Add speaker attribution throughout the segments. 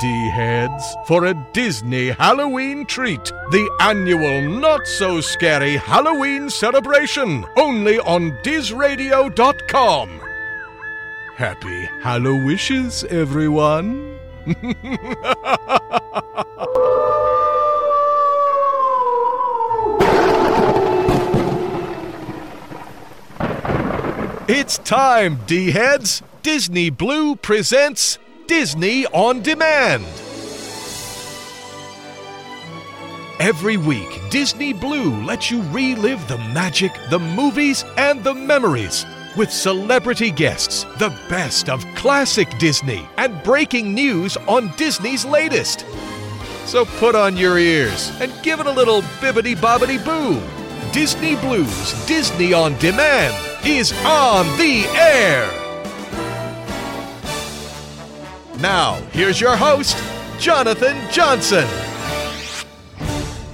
Speaker 1: D heads, for a Disney Halloween treat. The annual Not So Scary Halloween celebration, only on DizRadio.com. Happy Hallowishes, everyone. It's time, D heads! Disney Blue presents Disney on Demand. Every week, Disney Blue lets you relive the magic, the movies, and the memories with celebrity guests, the best of classic Disney, and breaking news on Disney's latest. So put on your ears and give it a little bibbity bobbity boo. Disney Blues Disney on Demand is on the air. Now, here's your host, Jonathan Johnson.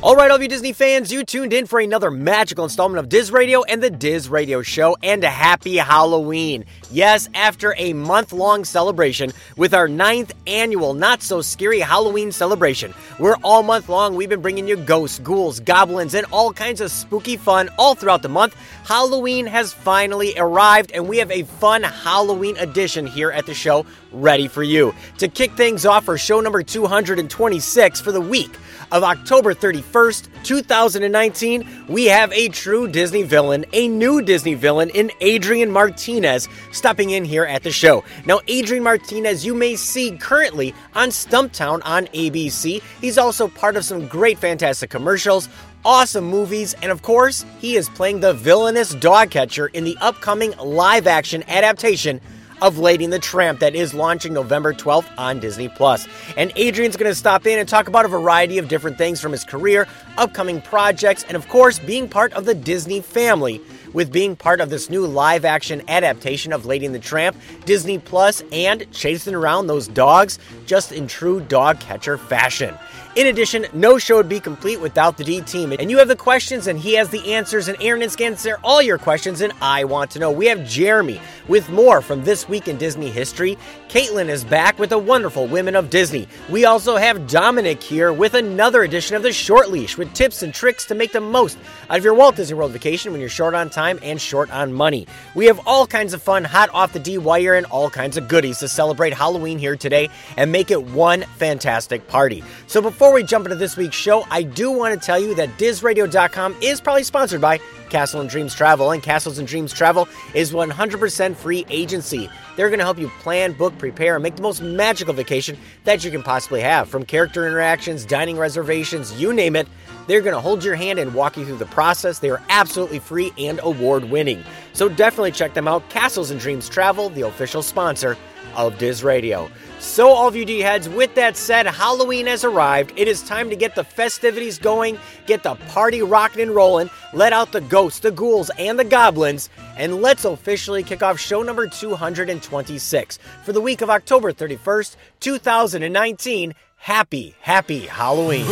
Speaker 2: All right, all of you Disney fans, you tuned in for another magical installment of Diz Radio and the Diz Radio Show, and a happy Halloween. Yes, after a month long celebration with our ninth annual Not So Scary Halloween celebration, where all month long we've been bringing you ghosts, ghouls, goblins, and all kinds of spooky fun all throughout the month. Halloween has finally arrived, and we have a fun Halloween edition here at the show ready for you. To kick things off for show number 226 for the week of October 31st, 2019, we have a true Disney villain, a new Disney villain in Adrian Martinez stopping in here at the show. Now, Adrian Martinez, you may see currently on Stumptown on ABC. He's also part of some great, fantastic commercials awesome movies, and of course, he is playing the villainous dog catcher in the upcoming live action adaptation of Lady and the Tramp that is launching November 12th on Disney Plus. And Adrian's going to stop in and talk about a variety of different things from his career, upcoming projects, and of course, being part of the Disney family with being part of this new live action adaptation of Lady and the Tramp, Disney Plus, and chasing around those dogs just in true dog catcher fashion. In addition, no show would be complete without the D team. And you have the questions, and he has the answers, and Aaron going to answer all your questions, and I want to know. We have Jeremy with more from This Week in Disney History. Caitlin is back with the wonderful Women of Disney. We also have Dominic here with another edition of The Short Leash with tips and tricks to make the most out of your Walt Disney World vacation when you're short on time and short on money. We have all kinds of fun, hot off the D wire, and all kinds of goodies to celebrate Halloween here today and make it one fantastic party. So before we jump into this week's show, I do want to tell you that DizRadio.com is probably sponsored by Castle and Dreams Travel, and Castles and Dreams Travel is 100% free agency. They're going to help you plan, book, prepare, and make the most magical vacation that you can possibly have. From character interactions, dining reservations, you name it, they're going to hold your hand and walk you through the process. They are absolutely free and award winning. So definitely check them out. Castles and Dreams Travel, the official sponsor of Diz Radio. So, all of you D heads, with that said, Halloween has arrived. It is time to get the festivities going, get the party rocking and rolling, let out the ghosts, the ghouls, and the goblins, and let's officially kick off show number 226 for the week of October 31st, 2019. Happy, happy Halloween.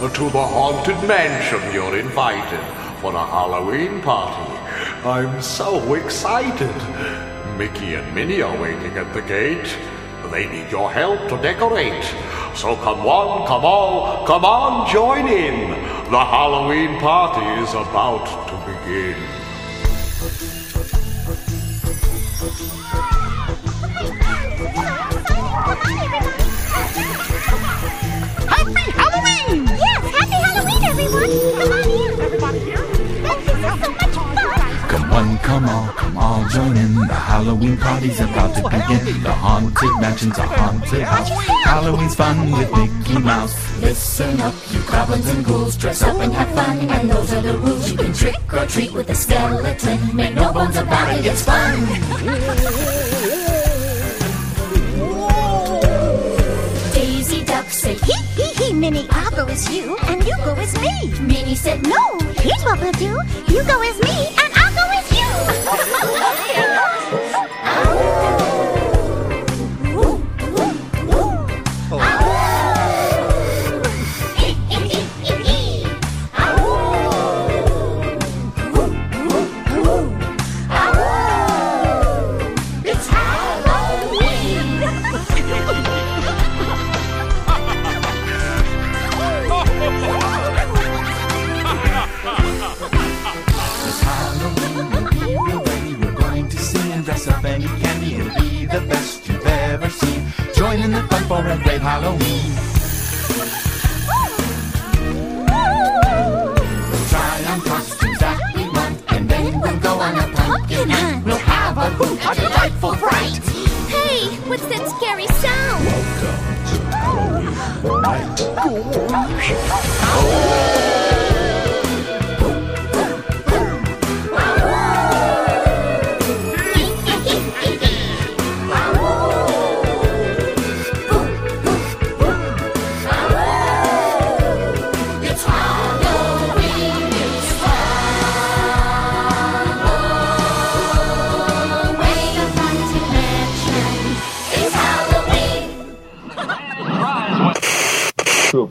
Speaker 3: to the Haunted Mansion you're invited for a Halloween party. I'm so excited. Mickey and Minnie are waiting at the gate. They need your help to decorate. So come one, come all, come on, join in. The Halloween party is about to begin.
Speaker 4: Happy Halloween!
Speaker 5: Yes, happy Halloween, everyone! Come on fun!
Speaker 6: Come on, come on, join in. The Halloween party's about to begin. The haunted mansion's a haunted house. Halloween's fun with Mickey Mouse.
Speaker 7: Listen up, you goblins and ghouls, dress up and have fun, and those are the rules. You can trick or treat with a skeleton, make no bones about it, it's fun. Daisy Duck said,
Speaker 5: Hee hee hee, Minnie, I'll go as you, and you go as me.
Speaker 7: Minnie said,
Speaker 5: No, here's what we'll do. You go as me, and I'll 哈哈
Speaker 7: 哈哈
Speaker 6: for a great Halloween. We'll try on costumes that we want, and then we'll go on a pumpkin hunt. We'll have a hoot, a delightful fright.
Speaker 5: Hey, what's that scary sound?
Speaker 7: Oh. It's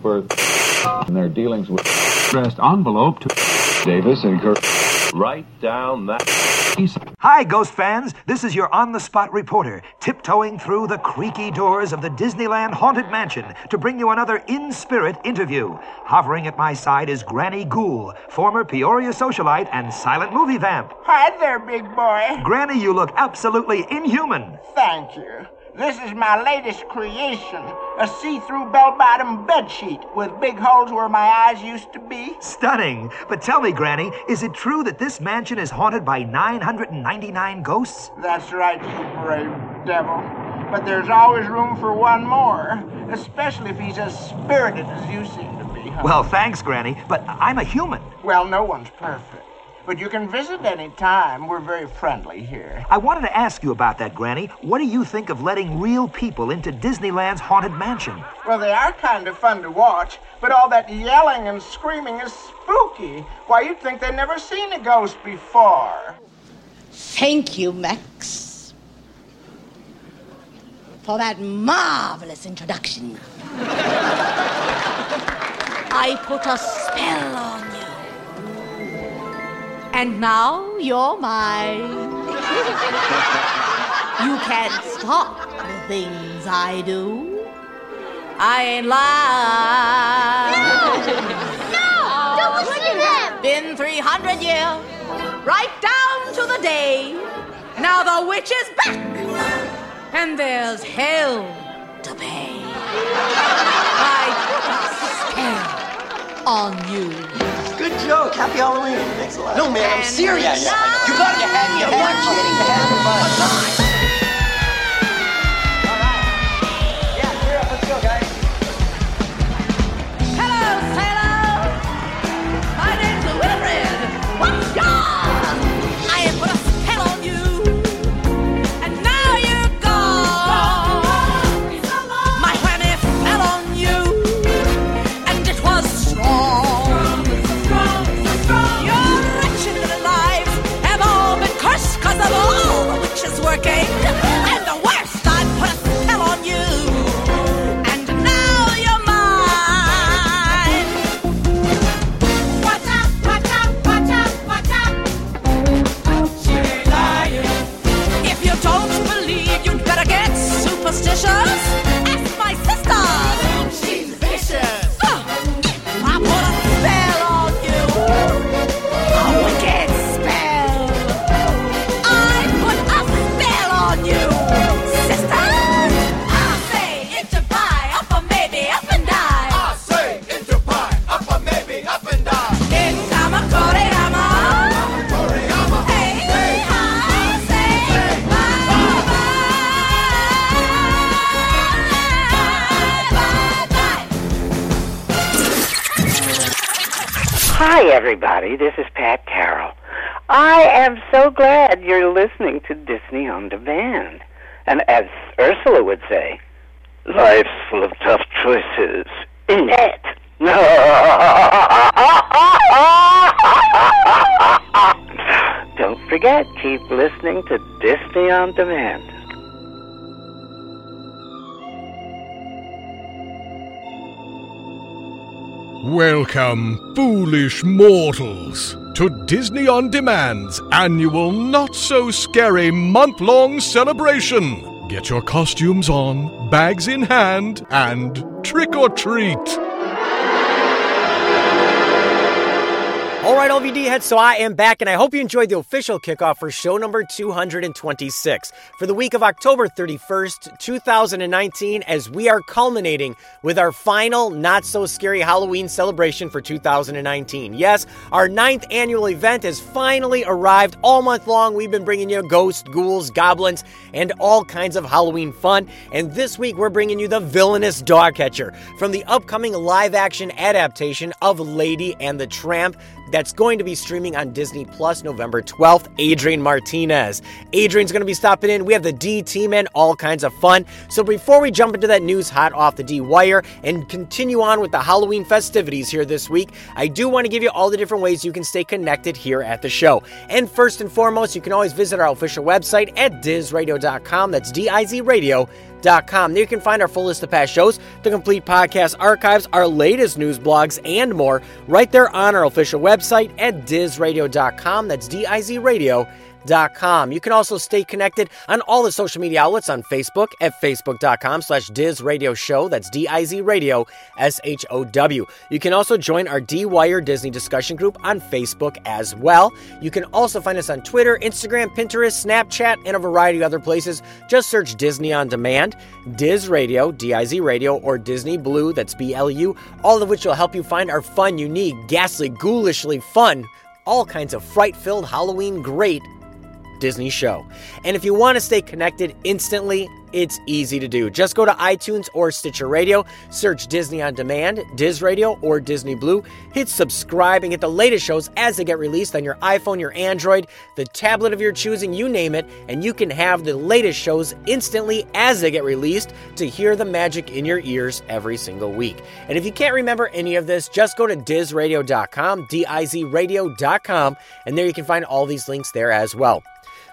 Speaker 7: Halloween.
Speaker 8: trooper in their dealings with addressed envelope to Davis and Kirk. Write down that piece.
Speaker 9: Hi, Ghost fans. This is your on the spot reporter, tiptoeing through the creaky doors of the Disneyland Haunted Mansion to bring you another in spirit interview. Hovering at my side is Granny Ghoul, former Peoria socialite and silent movie vamp.
Speaker 4: Hi there, big boy.
Speaker 9: Granny, you look absolutely inhuman.
Speaker 4: Thank you. This is my latest creation a see through bell bottom bedsheet with big holes where my eyes used to be.
Speaker 9: Stunning. But tell me, Granny, is it true that this mansion is haunted by 999 ghosts?
Speaker 4: That's right, you brave devil. But there's always room for one more, especially if he's as spirited as you seem to be, huh?
Speaker 9: Well, thanks, Granny, but I'm a human.
Speaker 4: Well, no one's perfect. But you can visit any time. We're very friendly here.
Speaker 9: I wanted to ask you about that, Granny. What do you think of letting real people into Disneyland's Haunted Mansion?
Speaker 4: Well, they are kind of fun to watch, but all that yelling and screaming is spooky. Why, you'd think they'd never seen a ghost before.
Speaker 10: Thank you, Max, for that marvelous introduction. I put a spell on you. And now you're mine. you can't stop the things I do. I ain't lying.
Speaker 5: No! no! Don't listen to them!
Speaker 10: Been 300 years, right down to the day. Now the witch is back, and there's hell to pay. I put a spell on you.
Speaker 11: Good joke. Happy Halloween. Thanks a lot. No, man, I'm serious.
Speaker 10: Yeah, yeah.
Speaker 11: You got it. You had me. I'm not kidding. You had
Speaker 12: Everybody. This is Pat Carroll. I am so glad you're listening to Disney on Demand. And as Ursula would say, life's full of tough choices, isn't eh. it? Don't forget, keep listening to Disney on Demand.
Speaker 1: Welcome, foolish mortals, to Disney On Demand's annual not so scary month long celebration. Get your costumes on, bags in hand, and trick or treat.
Speaker 2: Right, LVD heads, so I am back, and I hope you enjoyed the official kickoff for show number 226 for the week of October 31st, 2019, as we are culminating with our final not so scary Halloween celebration for 2019. Yes, our ninth annual event has finally arrived. All month long, we've been bringing you ghosts, ghouls, goblins, and all kinds of Halloween fun. And this week, we're bringing you the villainous dog catcher from the upcoming live action adaptation of Lady and the Tramp that's going to be streaming on Disney Plus November 12th. Adrian Martinez. Adrian's going to be stopping in. We have the D team and all kinds of fun. So before we jump into that news hot off the D wire and continue on with the Halloween festivities here this week, I do want to give you all the different ways you can stay connected here at the show. And first and foremost, you can always visit our official website at dizradio.com. That's D I Z radio. There you can find our full list of past shows, the complete podcast archives, our latest news blogs, and more right there on our official website at dizradio.com. That's D I Z radio com. You can also stay connected on all the social media outlets on Facebook at facebook.com slash Diz Radio Show. That's D-I-Z Radio S-H-O-W. You can also join our D-Wire Disney discussion group on Facebook as well. You can also find us on Twitter, Instagram, Pinterest, Snapchat, and a variety of other places. Just search Disney on Demand, Diz Radio, D-I-Z Radio, or Disney Blue, that's B-L-U, all of which will help you find our fun, unique, ghastly, ghoulishly fun, all kinds of fright-filled Halloween great Disney show. And if you want to stay connected instantly, it's easy to do. Just go to iTunes or Stitcher Radio, search Disney on Demand, Diz Radio, or Disney Blue, hit subscribe, and get the latest shows as they get released on your iPhone, your Android, the tablet of your choosing, you name it, and you can have the latest shows instantly as they get released to hear the magic in your ears every single week. And if you can't remember any of this, just go to dizradio.com, D I Z radio.com, and there you can find all these links there as well.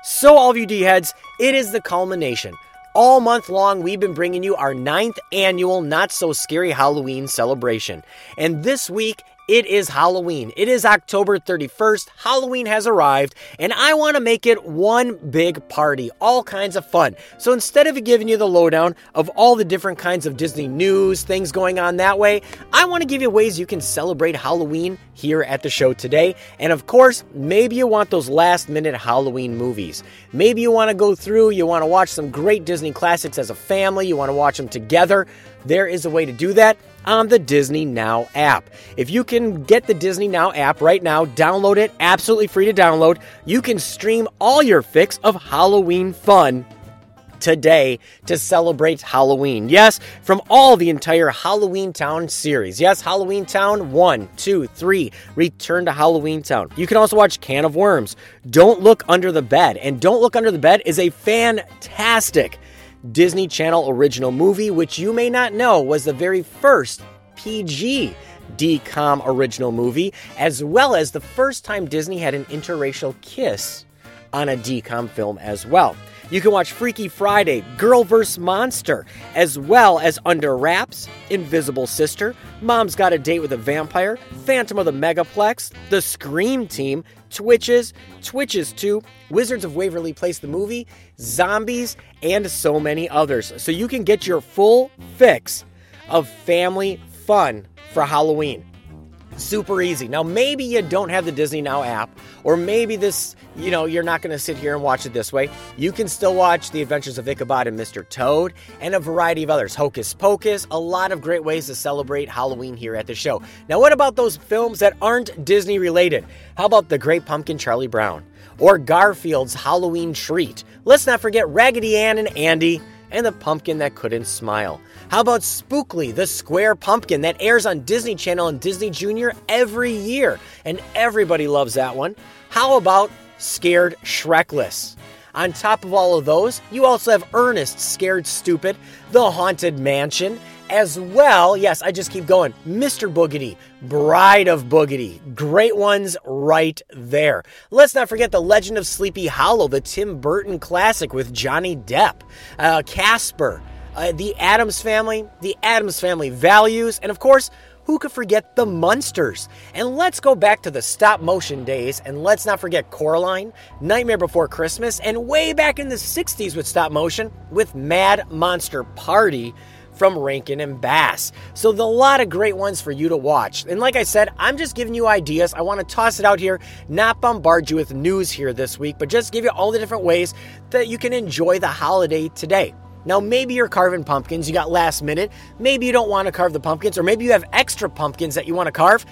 Speaker 2: So, all of you D heads, it is the culmination. All month long, we've been bringing you our ninth annual Not So Scary Halloween celebration. And this week, it is Halloween. It is October 31st. Halloween has arrived, and I want to make it one big party, all kinds of fun. So instead of giving you the lowdown of all the different kinds of Disney news, things going on that way, I want to give you ways you can celebrate Halloween here at the show today. And of course, maybe you want those last minute Halloween movies. Maybe you want to go through, you want to watch some great Disney classics as a family, you want to watch them together. There is a way to do that on the Disney Now app. If you can get the Disney Now app right now, download it, absolutely free to download. You can stream all your fix of Halloween fun today to celebrate Halloween. Yes, from all the entire Halloween Town series. Yes, Halloween Town 1, 2, 3, Return to Halloween Town. You can also watch Can of Worms, Don't Look Under the Bed. And Don't Look Under the Bed is a fantastic Disney Channel original movie, which you may not know was the very first PG DCOM original movie, as well as the first time Disney had an interracial kiss on a DCOM film as well. You can watch Freaky Friday, Girl vs. Monster, as well as Under Wraps, Invisible Sister, Mom's Got a Date with a Vampire, Phantom of the Megaplex, The Scream Team, Twitches, Twitches 2, Wizards of Waverly Place the movie, Zombies, and so many others. So you can get your full fix of family fun for Halloween. Super easy. Now, maybe you don't have the Disney Now app, or maybe this, you know, you're not going to sit here and watch it this way. You can still watch The Adventures of Ichabod and Mr. Toad and a variety of others. Hocus Pocus, a lot of great ways to celebrate Halloween here at the show. Now, what about those films that aren't Disney related? How about The Great Pumpkin Charlie Brown? Or Garfield's Halloween Treat? Let's not forget Raggedy Ann and Andy and the pumpkin that couldn't smile. How about Spookly, the square pumpkin that airs on Disney Channel and Disney Junior every year? And everybody loves that one. How about Scared Shrekless? On top of all of those, you also have Ernest Scared Stupid, The Haunted Mansion, as well, yes, I just keep going. Mr. Boogedy, Bride of Boogedy. Great ones right there. Let's not forget The Legend of Sleepy Hollow, the Tim Burton classic with Johnny Depp. Uh, Casper, uh, The Addams Family, The Addams Family Values, and of course, who could forget the Munsters? And let's go back to the stop motion days and let's not forget Coraline, Nightmare Before Christmas, and way back in the 60s with stop motion with Mad Monster Party from Rankin and Bass. So, a lot of great ones for you to watch. And like I said, I'm just giving you ideas. I want to toss it out here, not bombard you with news here this week, but just give you all the different ways that you can enjoy the holiday today. Now, maybe you're carving pumpkins, you got last minute. Maybe you don't want to carve the pumpkins, or maybe you have extra pumpkins that you want to carve.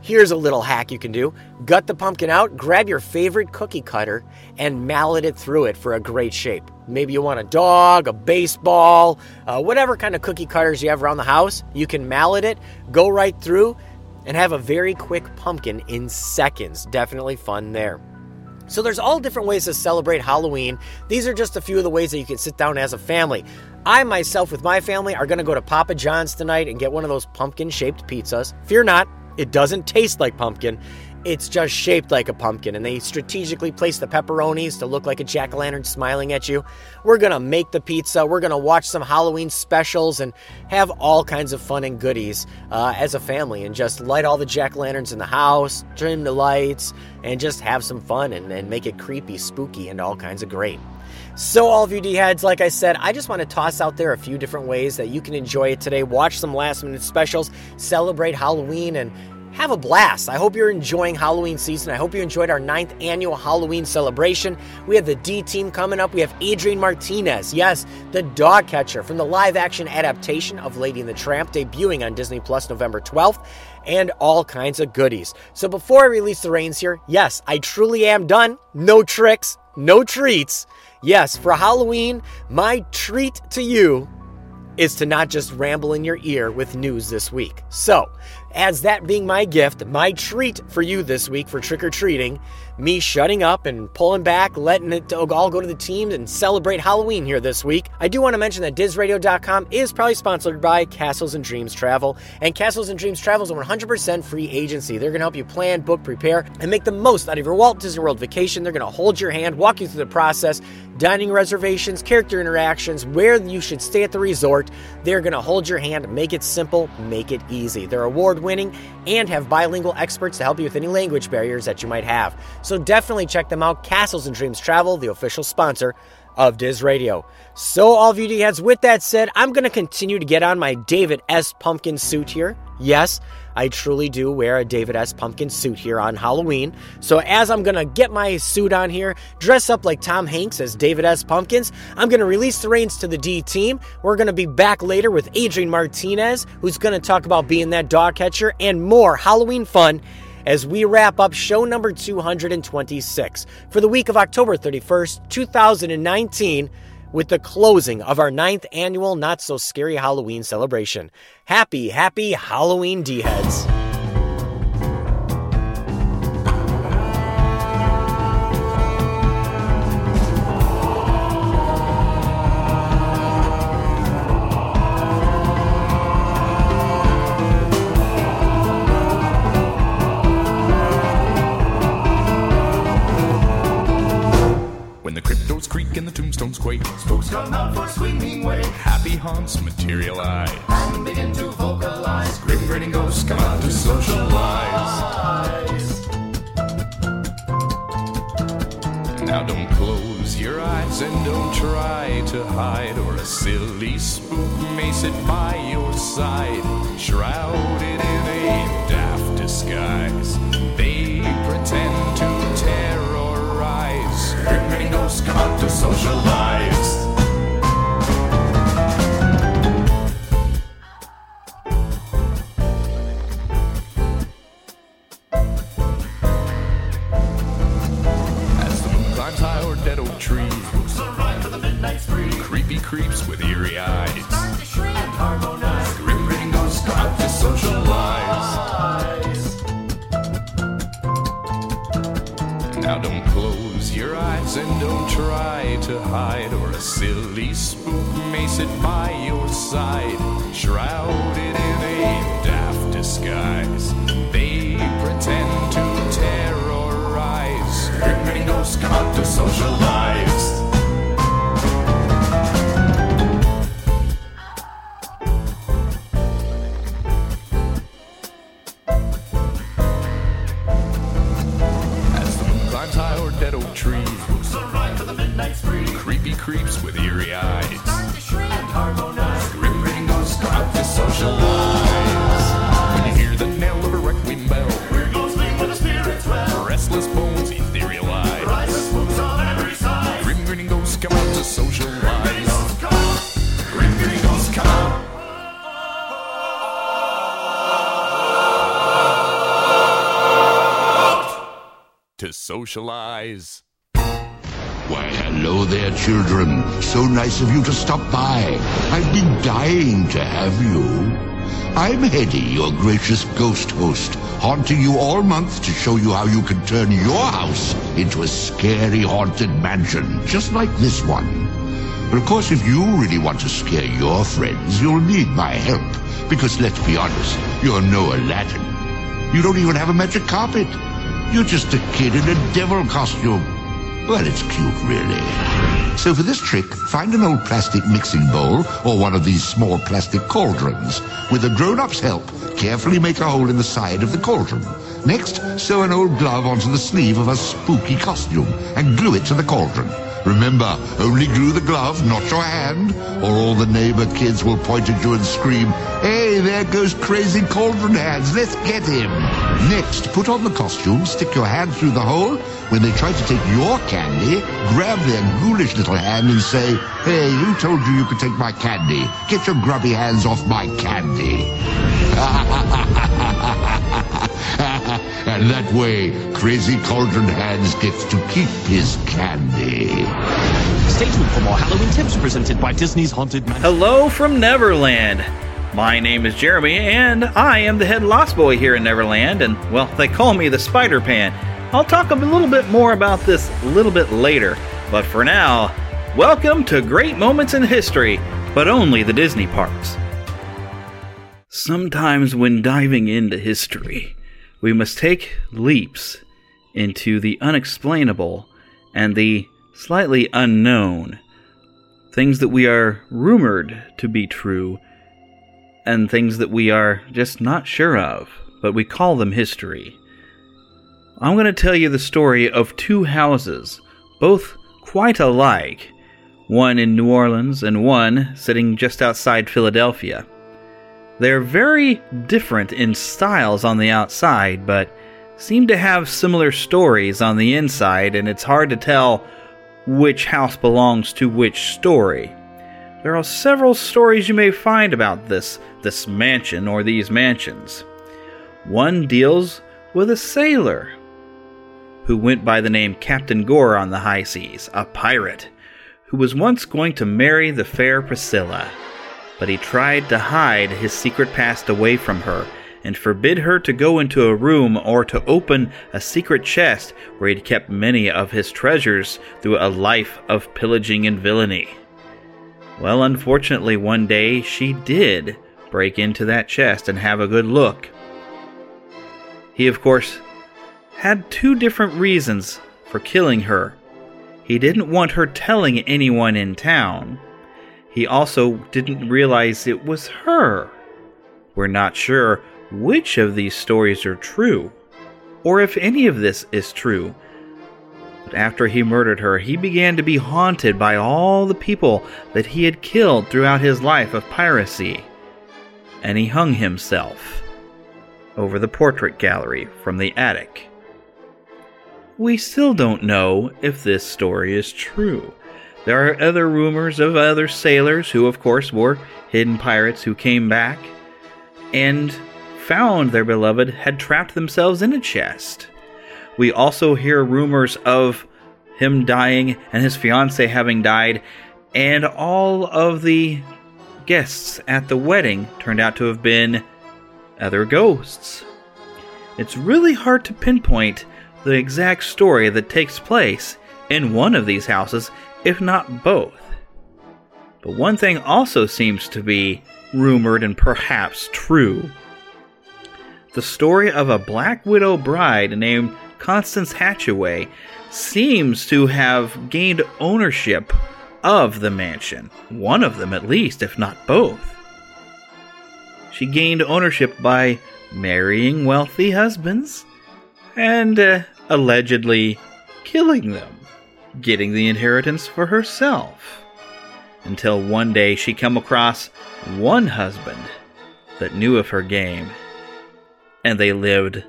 Speaker 2: Here's a little hack you can do gut the pumpkin out, grab your favorite cookie cutter, and mallet it through it for a great shape. Maybe you want a dog, a baseball, uh, whatever kind of cookie cutters you have around the house, you can mallet it, go right through, and have a very quick pumpkin in seconds. Definitely fun there. So there's all different ways to celebrate Halloween. These are just a few of the ways that you can sit down as a family. I myself with my family are going to go to Papa John's tonight and get one of those pumpkin shaped pizzas. Fear not, it doesn't taste like pumpkin. It's just shaped like a pumpkin, and they strategically place the pepperonis to look like a jack o' lantern smiling at you. We're gonna make the pizza, we're gonna watch some Halloween specials, and have all kinds of fun and goodies uh, as a family, and just light all the jack o' lanterns in the house, trim the lights, and just have some fun and, and make it creepy, spooky, and all kinds of great. So, all of you D heads, like I said, I just want to toss out there a few different ways that you can enjoy it today. Watch some last minute specials, celebrate Halloween, and have a blast. I hope you're enjoying Halloween season. I hope you enjoyed our ninth annual Halloween celebration. We have the D team coming up. We have Adrian Martinez, yes, the dog catcher from the live action adaptation of Lady and the Tramp, debuting on Disney Plus November 12th, and all kinds of goodies. So before I release the reins here, yes, I truly am done. No tricks, no treats. Yes, for Halloween, my treat to you is to not just ramble in your ear with news this week. So, as that being my gift, my treat for you this week for trick or treating, me shutting up and pulling back, letting it all go to the teams and celebrate Halloween here this week. I do want to mention that DizRadio.com is probably sponsored by Castles and Dreams Travel, and Castles and Dreams Travel is a 100% free agency. They're going to help you plan, book, prepare, and make the most out of your Walt Disney World vacation. They're going to hold your hand, walk you through the process, dining reservations, character interactions, where you should stay at the resort. They're going to hold your hand, make it simple, make it easy. They're award winning and have bilingual experts to help you with any language barriers that you might have. So definitely check them out. Castles and Dreams Travel, the official sponsor of Diz Radio. So, all of you D heads, with that said, I'm going to continue to get on my David S. Pumpkin suit here. Yes, I truly do wear a David S. Pumpkin suit here on Halloween. So, as I'm going to get my suit on here, dress up like Tom Hanks as David S. Pumpkins, I'm going to release the reins to the D team. We're going to be back later with Adrian Martinez, who's going to talk about being that dog catcher and more Halloween fun as we wrap up show number 226 for the week of October 31st, 2019, with the closing of our ninth annual Not So Scary Halloween celebration. Happy, happy Halloween, D heads.
Speaker 6: Haunts materialize and begin to vocalize. Grim grinning ghosts come out to socialize. Now don't close your eyes and don't try to hide, or a silly spook may sit by your side, shrouded in a daft disguise. They pretend to terrorize. Grim grinning ghosts come out to socialize. Oak trees, creepy creeps with eerie eyes. Start to shriek and harmonize. Grim come out to socialize. Now don't close your eyes and don't try to hide, or a silly spook may sit by your side, shrouded in a daft disguise. They pretend to grinning ghosts come out to socialize. Socialize.
Speaker 13: Why, hello there, children. So nice of you to stop by. I've been dying to have you. I'm Hetty, your gracious ghost host, haunting you all month to show you how you can turn your house into a scary haunted mansion, just like this one. But of course, if you really want to scare your friends, you'll need my help. Because let's be honest, you're no Aladdin. You don't even have a magic carpet. You're just a kid in a devil costume. Well, it's cute, really. So for this trick, find an old plastic mixing bowl or one of these small plastic cauldrons. With a grown-up's help, carefully make a hole in the side of the cauldron. Next, sew an old glove onto the sleeve of a spooky costume and glue it to the cauldron. Remember, only glue the glove, not your hand, or all the neighbor kids will point at you and scream, Hey, there goes crazy cauldron hands, let's get him. Next, put on the costume, stick your hand through the hole. When they try to take your candy, grab their ghoulish little hand and say, Hey, who told you you could take my candy? Get your grubby hands off my candy. and that way, Crazy Cauldron Hands gets to keep his candy.
Speaker 14: Stay tuned for more Halloween tips presented by Disney's Haunted Mansion.
Speaker 15: Hello from Neverland. My name is Jeremy, and I am the head Lost Boy here in Neverland, and well, they call me the Spider Pan. I'll talk a little bit more about this a little bit later, but for now, welcome to Great Moments in History, but only the Disney parks. Sometimes, when diving into history, we must take leaps into the unexplainable and the slightly unknown. Things that we are rumored to be true, and things that we are just not sure of, but we call them history. I'm going to tell you the story of two houses, both quite alike, one in New Orleans and one sitting just outside Philadelphia. They're very different in styles on the outside, but seem to have similar stories on the inside, and it's hard to tell which house belongs to which story. There are several stories you may find about this this mansion or these mansions. One deals with a sailor who went by the name Captain Gore on the high seas, a pirate, who was once going to marry the fair Priscilla but he tried to hide his secret past away from her and forbid her to go into a room or to open a secret chest where he'd kept many of his treasures through a life of pillaging and villainy. Well, unfortunately, one day she did break into that chest and have a good look. He, of course, had two different reasons for killing her. He didn't want her telling anyone in town, he also didn't realize it was her. We're not sure which of these stories are true, or if any of this is true. But after he murdered her, he began to be haunted by all the people that he had killed throughout his life of piracy. And he hung himself over the portrait gallery from the attic. We still don't know if this story is true. There are other rumors of other sailors who, of course, were hidden pirates who came back and found their beloved had trapped themselves in a chest. We also hear rumors of him dying and his fiancee having died, and all of the guests at the wedding turned out to have been other ghosts. It's really hard to pinpoint the exact story that takes place in one of these houses if not both. But one thing also seems to be rumored and perhaps true. The story of a Black Widow bride named Constance Hatchaway seems to have gained ownership of the mansion. One of them, at least, if not both. She gained ownership by marrying wealthy husbands and uh, allegedly killing them getting the inheritance for herself. Until one day she come across one husband that knew of her game, and they lived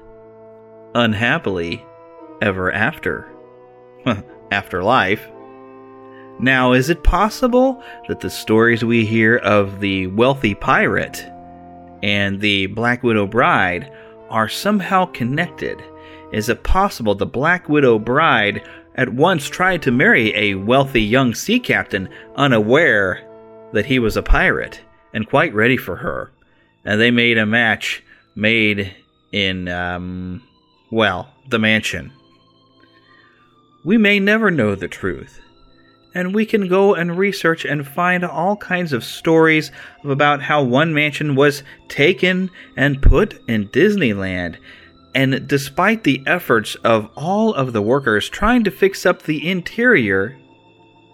Speaker 15: unhappily ever after. after life. Now, is it possible that the stories we hear of the wealthy pirate and the Black Widow bride are somehow connected Is it possible the Black Widow bride at once tried to marry a wealthy young sea captain, unaware that he was a pirate and quite ready for her? And they made a match made in, um, well, the mansion. We may never know the truth and we can go and research and find all kinds of stories about how one mansion was taken and put in Disneyland. And despite the efforts of all of the workers trying to fix up the interior,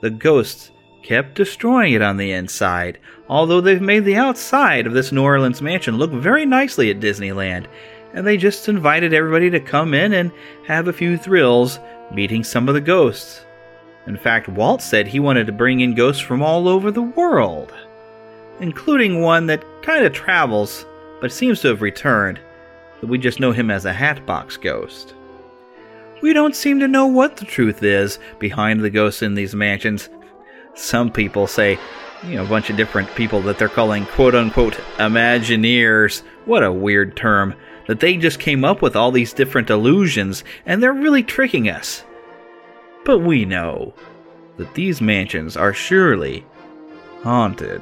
Speaker 15: the ghosts kept destroying it on the inside, although they've made the outside of this New Orleans mansion look very nicely at Disneyland. And they just invited everybody to come in and have a few thrills meeting some of the ghosts. In fact, Walt said he wanted to bring in ghosts from all over the world, including one that kind of travels but seems to have returned, we just know him as a Hatbox Ghost. We don't seem to know what the truth is behind the ghosts in these mansions. Some people say, you know, a bunch of different people that they're calling quote unquote Imagineers. What a weird term. That they just came up with all these different illusions and they're really tricking us. But we know that these mansions are surely haunted.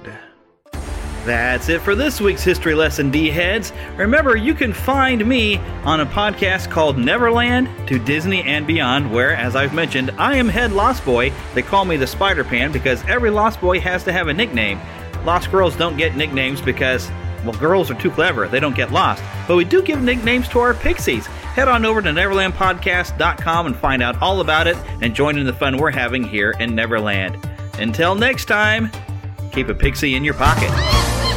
Speaker 15: That's it for this week's history lesson, D heads. Remember, you can find me on a podcast called Neverland to Disney and Beyond, where, as I've mentioned, I am head Lost Boy. They call me the Spider Pan because every Lost Boy has to have a nickname. Lost girls don't get nicknames because, well, girls are too clever. They don't get lost. But we do give nicknames to our pixies head on over to NeverlandPodcast.com and find out all about it and join in the fun we're having here in Neverland. Until next time, keep a pixie in your pocket.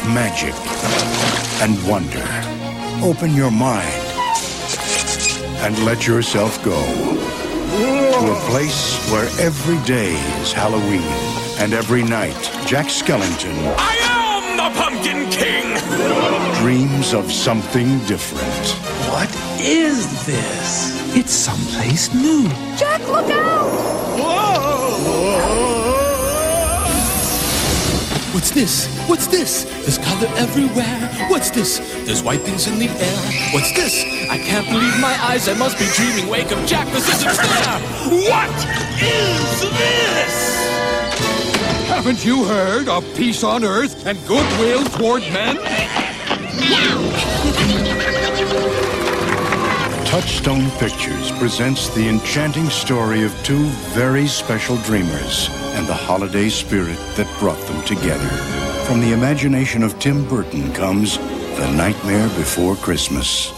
Speaker 16: Filled with magic and wonder. Open your mind and let yourself go to a place where every day is Halloween and every night Jack Skellington
Speaker 17: I am the Pumpkin King!
Speaker 16: dreams of something different.
Speaker 18: What is this? It's someplace new.
Speaker 19: Jack, look out!
Speaker 20: What's this? What's this? There's color everywhere. What's this? There's white things in the air. What's this? I can't believe my eyes. I must be dreaming. Wake up, Jack. This isn't fair. What is this?
Speaker 21: Haven't you heard of peace on earth and goodwill toward men?
Speaker 16: Touchstone Pictures presents the enchanting story of two very special dreamers and the holiday spirit that brought them together. From the imagination of Tim Burton comes The Nightmare Before Christmas.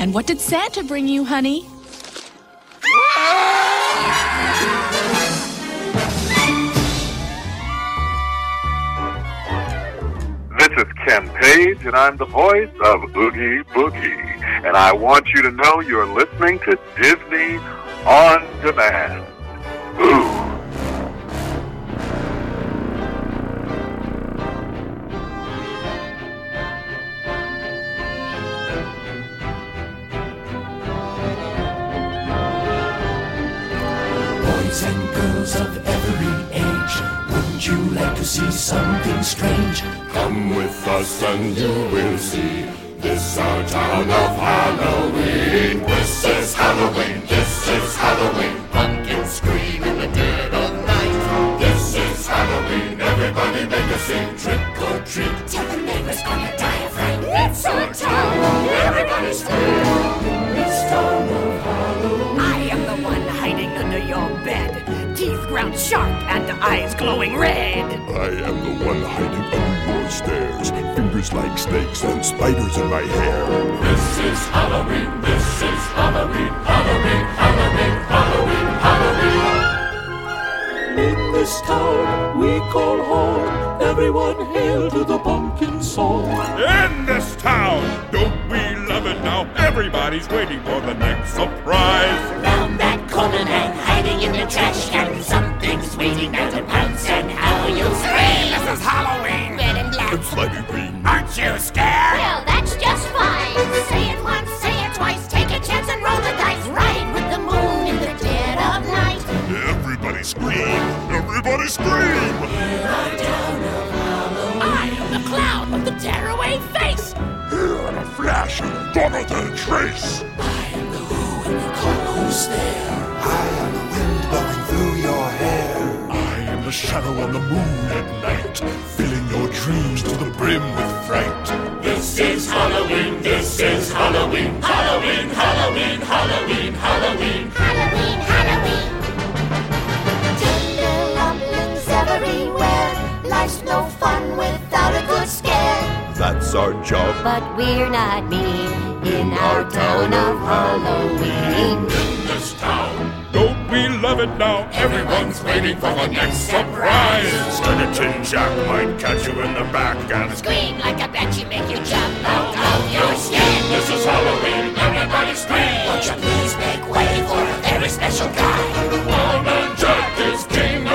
Speaker 22: And what did Santa bring you, honey?
Speaker 23: This is Ken Page, and I'm the voice of Oogie Boogie. And I want you to know you're listening to Disney on Demand.
Speaker 17: Everybody make a scene. Trick or treat.
Speaker 19: Tell the neighbors gonna die of fright. It's our town. Everybody's free.
Speaker 24: It's town of Halloween.
Speaker 19: I am the one hiding under your bed. Teeth ground sharp and eyes glowing red.
Speaker 17: I am the one hiding under your stairs. Fingers like snakes and spiders in my hair. This is Halloween. This is Halloween. Halloween. Halloween. Halloween.
Speaker 24: This town we call home. Everyone hail to the pumpkin song.
Speaker 17: In this town, don't we love it now? Everybody's waiting for the next surprise.
Speaker 19: Round that corner and hiding in the trash can. Something's waiting there to pounce and how you'll scream. This is Halloween. Red and black.
Speaker 17: It's slimy green.
Speaker 19: Aren't you scared?
Speaker 7: Well,
Speaker 17: Everybody scream!
Speaker 19: I am the clown with the tearaway face.
Speaker 17: Here in a flash, gone without a trace.
Speaker 24: I am the who and you call who's there? I am the wind blowing through your hair.
Speaker 17: I am the shadow on the moon at night, filling your dreams to the brim with fright.
Speaker 19: This is Halloween. This is Halloween. Halloween. Halloween. Halloween. Halloween.
Speaker 7: Halloween, Halloween. Life's no fun without a good scare.
Speaker 17: That's our job.
Speaker 7: But we're not mean in our town of Halloween.
Speaker 17: In this town, don't we love it now? Everyone's waiting for the next surprise. Skeleton Jack might catch you in the back and
Speaker 19: Scream like a banshee, make you jump out of your skin.
Speaker 17: This is Halloween. Everybody scream!
Speaker 19: Won't you please make way for a very special guy?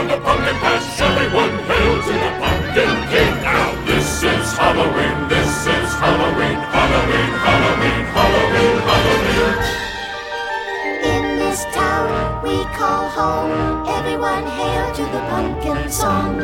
Speaker 17: King the pumpkin patch. Everyone hail to the pumpkin king. Now this is Halloween. This is Halloween. Halloween. Halloween. Halloween. Halloween.
Speaker 7: In this town we call home. Everyone hail to the pumpkin song.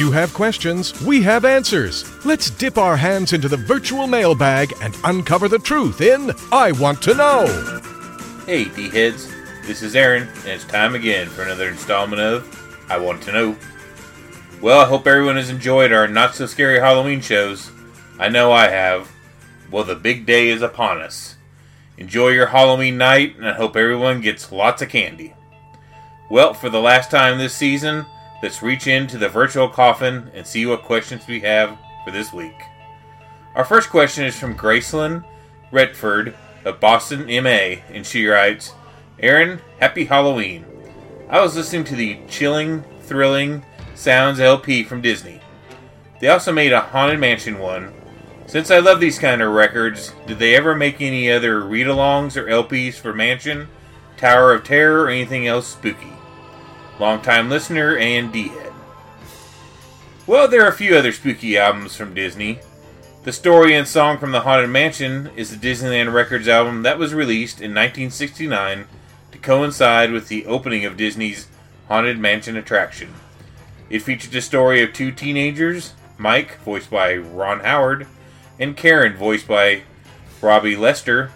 Speaker 1: You have questions, we have answers. Let's dip our hands into the virtual mailbag and uncover the truth in I Want to Know.
Speaker 25: Hey, D heads. This is Aaron, and it's time again for another installment of I Want to Know. Well, I hope everyone has enjoyed our not so scary Halloween shows. I know I have. Well, the big day is upon us. Enjoy your Halloween night, and I hope everyone gets lots of candy. Well, for the last time this season, let's reach into the virtual coffin and see what questions we have for this week. Our first question is from Gracelyn Redford of Boston, MA, and she writes Aaron, happy Halloween. I was listening to the chilling, thrilling Sounds LP from Disney. They also made a Haunted Mansion one. Since I love these kind of records, did they ever make any other read alongs or LPs for Mansion, Tower of Terror, or anything else spooky? Longtime listener and D Head. Well, there are a few other spooky albums from Disney. The story and song from the Haunted Mansion is the Disneyland Records album that was released in 1969 to coincide with the opening of Disney's Haunted Mansion attraction. It featured the story of two teenagers, Mike, voiced by Ron Howard, and Karen, voiced by Robie Lester,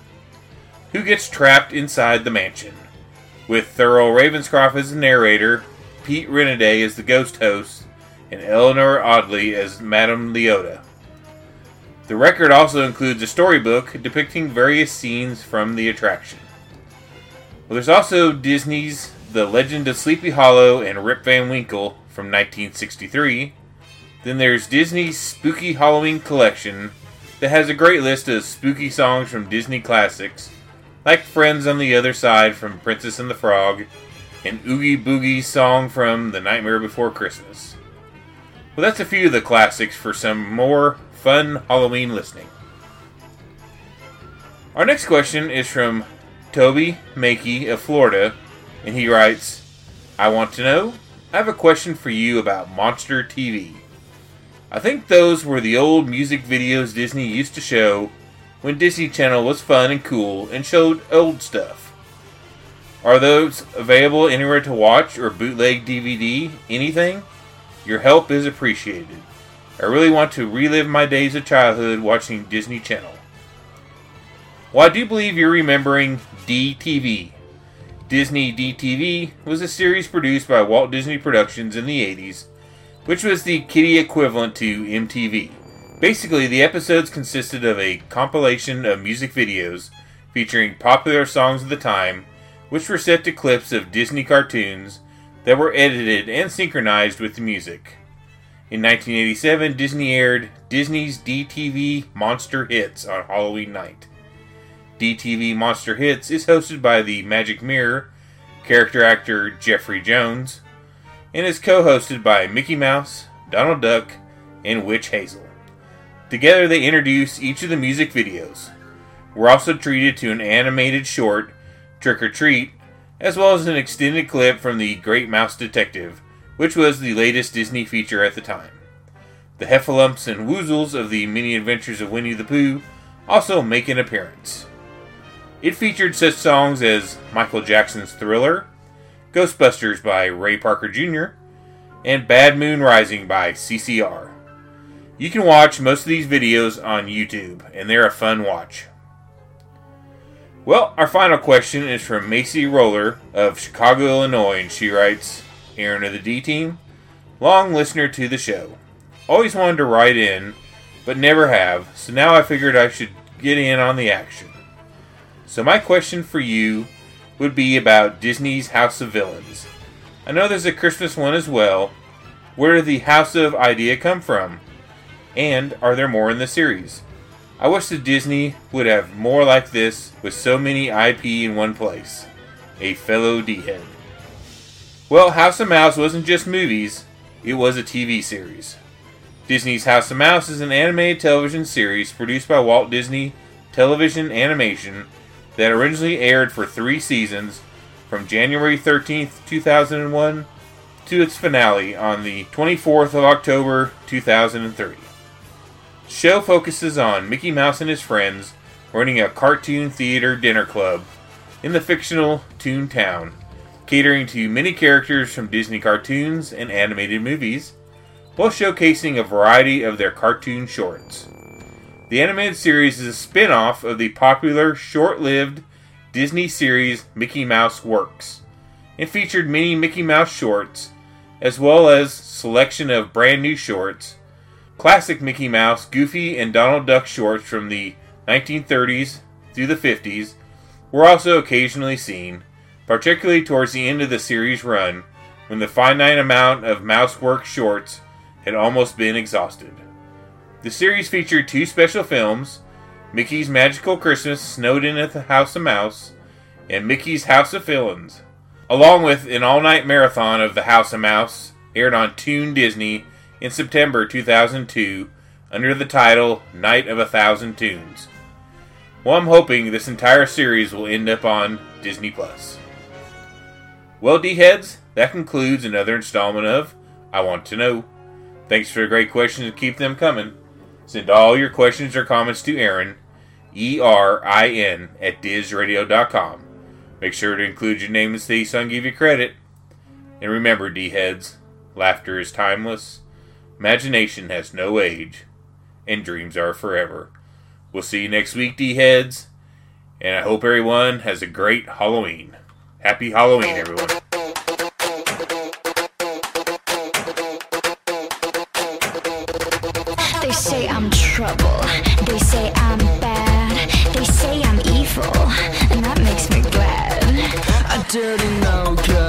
Speaker 25: who gets trapped inside the mansion. With Thurl Ravenscroft as the narrator, Pete Renaday as the ghost host, and Eleanor Audley as Madame Leota. The record also includes a storybook depicting various scenes from the attraction. Well, there's also Disney's The Legend of Sleepy Hollow and Rip Van Winkle from 1963. Then there's Disney's Spooky Halloween Collection that has a great list of spooky songs from Disney classics, like Friends on the Other Side from Princess and the Frog, and Oogie Boogie song from The Nightmare Before Christmas. Well, that's a few of the classics for some more fun Halloween listening. Our next question is from Toby Makey of Florida, and he writes, I want to know, I have a question for you about Monster TV. I think those were the old music videos Disney used to show when Disney Channel was fun and cool and showed old stuff. Are those available anywhere to watch or bootleg DVD? Anything? Your help is appreciated. I really want to relive my days of childhood watching Disney Channel. Well, I do believe you're remembering DTV. Disney DTV was a series produced by Walt Disney Productions in the 80s, which was the kiddie equivalent to MTV. Basically, the episodes consisted of a compilation of music videos featuring popular songs of the time, which were set to clips of Disney cartoons that were edited and synchronized with the music. In 1987, Disney aired Disney's DTV Monster Hits on Halloween night. DTV Monster Hits is hosted by the Magic Mirror character actor Jeffrey Jones and is co hosted by Mickey Mouse, Donald Duck, and Witch Hazel. Together, they introduce each of the music videos. We're also treated to an animated short, Trick or Treat, as well as an extended clip from The Great Mouse Detective, which was the latest Disney feature at the time. The Heffalumps and Woozles of the Mini Adventures of Winnie the Pooh also make an appearance. It featured such songs as Michael Jackson's Thriller, Ghostbusters by Ray Parker Jr., and Bad Moon Rising by CCR. You can watch most of these videos on YouTube, and they're a fun watch. Well, our final question is from Macy Roller of Chicago, Illinois, and she writes Aaron of the D Team, long listener to the show. Always wanted to write in, but never have, so now I figured I should get in on the action. So, my question for you would be about Disney's House of Villains. I know there's a Christmas one as well. Where did the House of idea come from? And are there more in the series? I wish that Disney would have more like this with so many IP in one place. A fellow D head. Well, House of Mouse wasn't just movies, it was a TV series. Disney's House of Mouse is an animated television series produced by Walt Disney Television Animation that originally aired for three seasons from January 13th, 2001 to its finale on the 24th of October 2003. Show focuses on Mickey Mouse and his friends running a cartoon theater dinner club in the fictional Toon Town, catering to many characters from Disney cartoons and animated movies, while showcasing a variety of their cartoon shorts. The animated series is a spin off of the popular short lived Disney series Mickey Mouse Works and featured many Mickey Mouse shorts as well as selection of brand new shorts, classic Mickey Mouse, Goofy, and Donald Duck shorts from the 1930s through the 50s were also occasionally seen, particularly towards the end of the series run when the finite amount of Mousework shorts had almost been exhausted. The series featured two special films Mickey's Magical Christmas Snowed In at the House of Mouse and Mickey's House of Villains, along with an all night marathon of the House of Mouse aired on Toon Disney in September 2002 under the title Night of a Thousand Tunes. Well, I'm hoping this entire series will end up on Disney Plus. Well, D heads, that concludes another installment of I Want to Know. Thanks for the great questions and keep them coming. Send all your questions or comments to Aaron, E R I N, at DizRadio.com. Make sure to include your name and state so I can give you credit. And remember, D heads, laughter is timeless, imagination has no age, and dreams are forever. We'll see you next week, D heads, and I hope everyone has a great Halloween. Happy Halloween, everyone.
Speaker 7: They say I'm trouble. They say I'm bad. They say I'm evil. And that makes me glad.
Speaker 26: A dirty no good,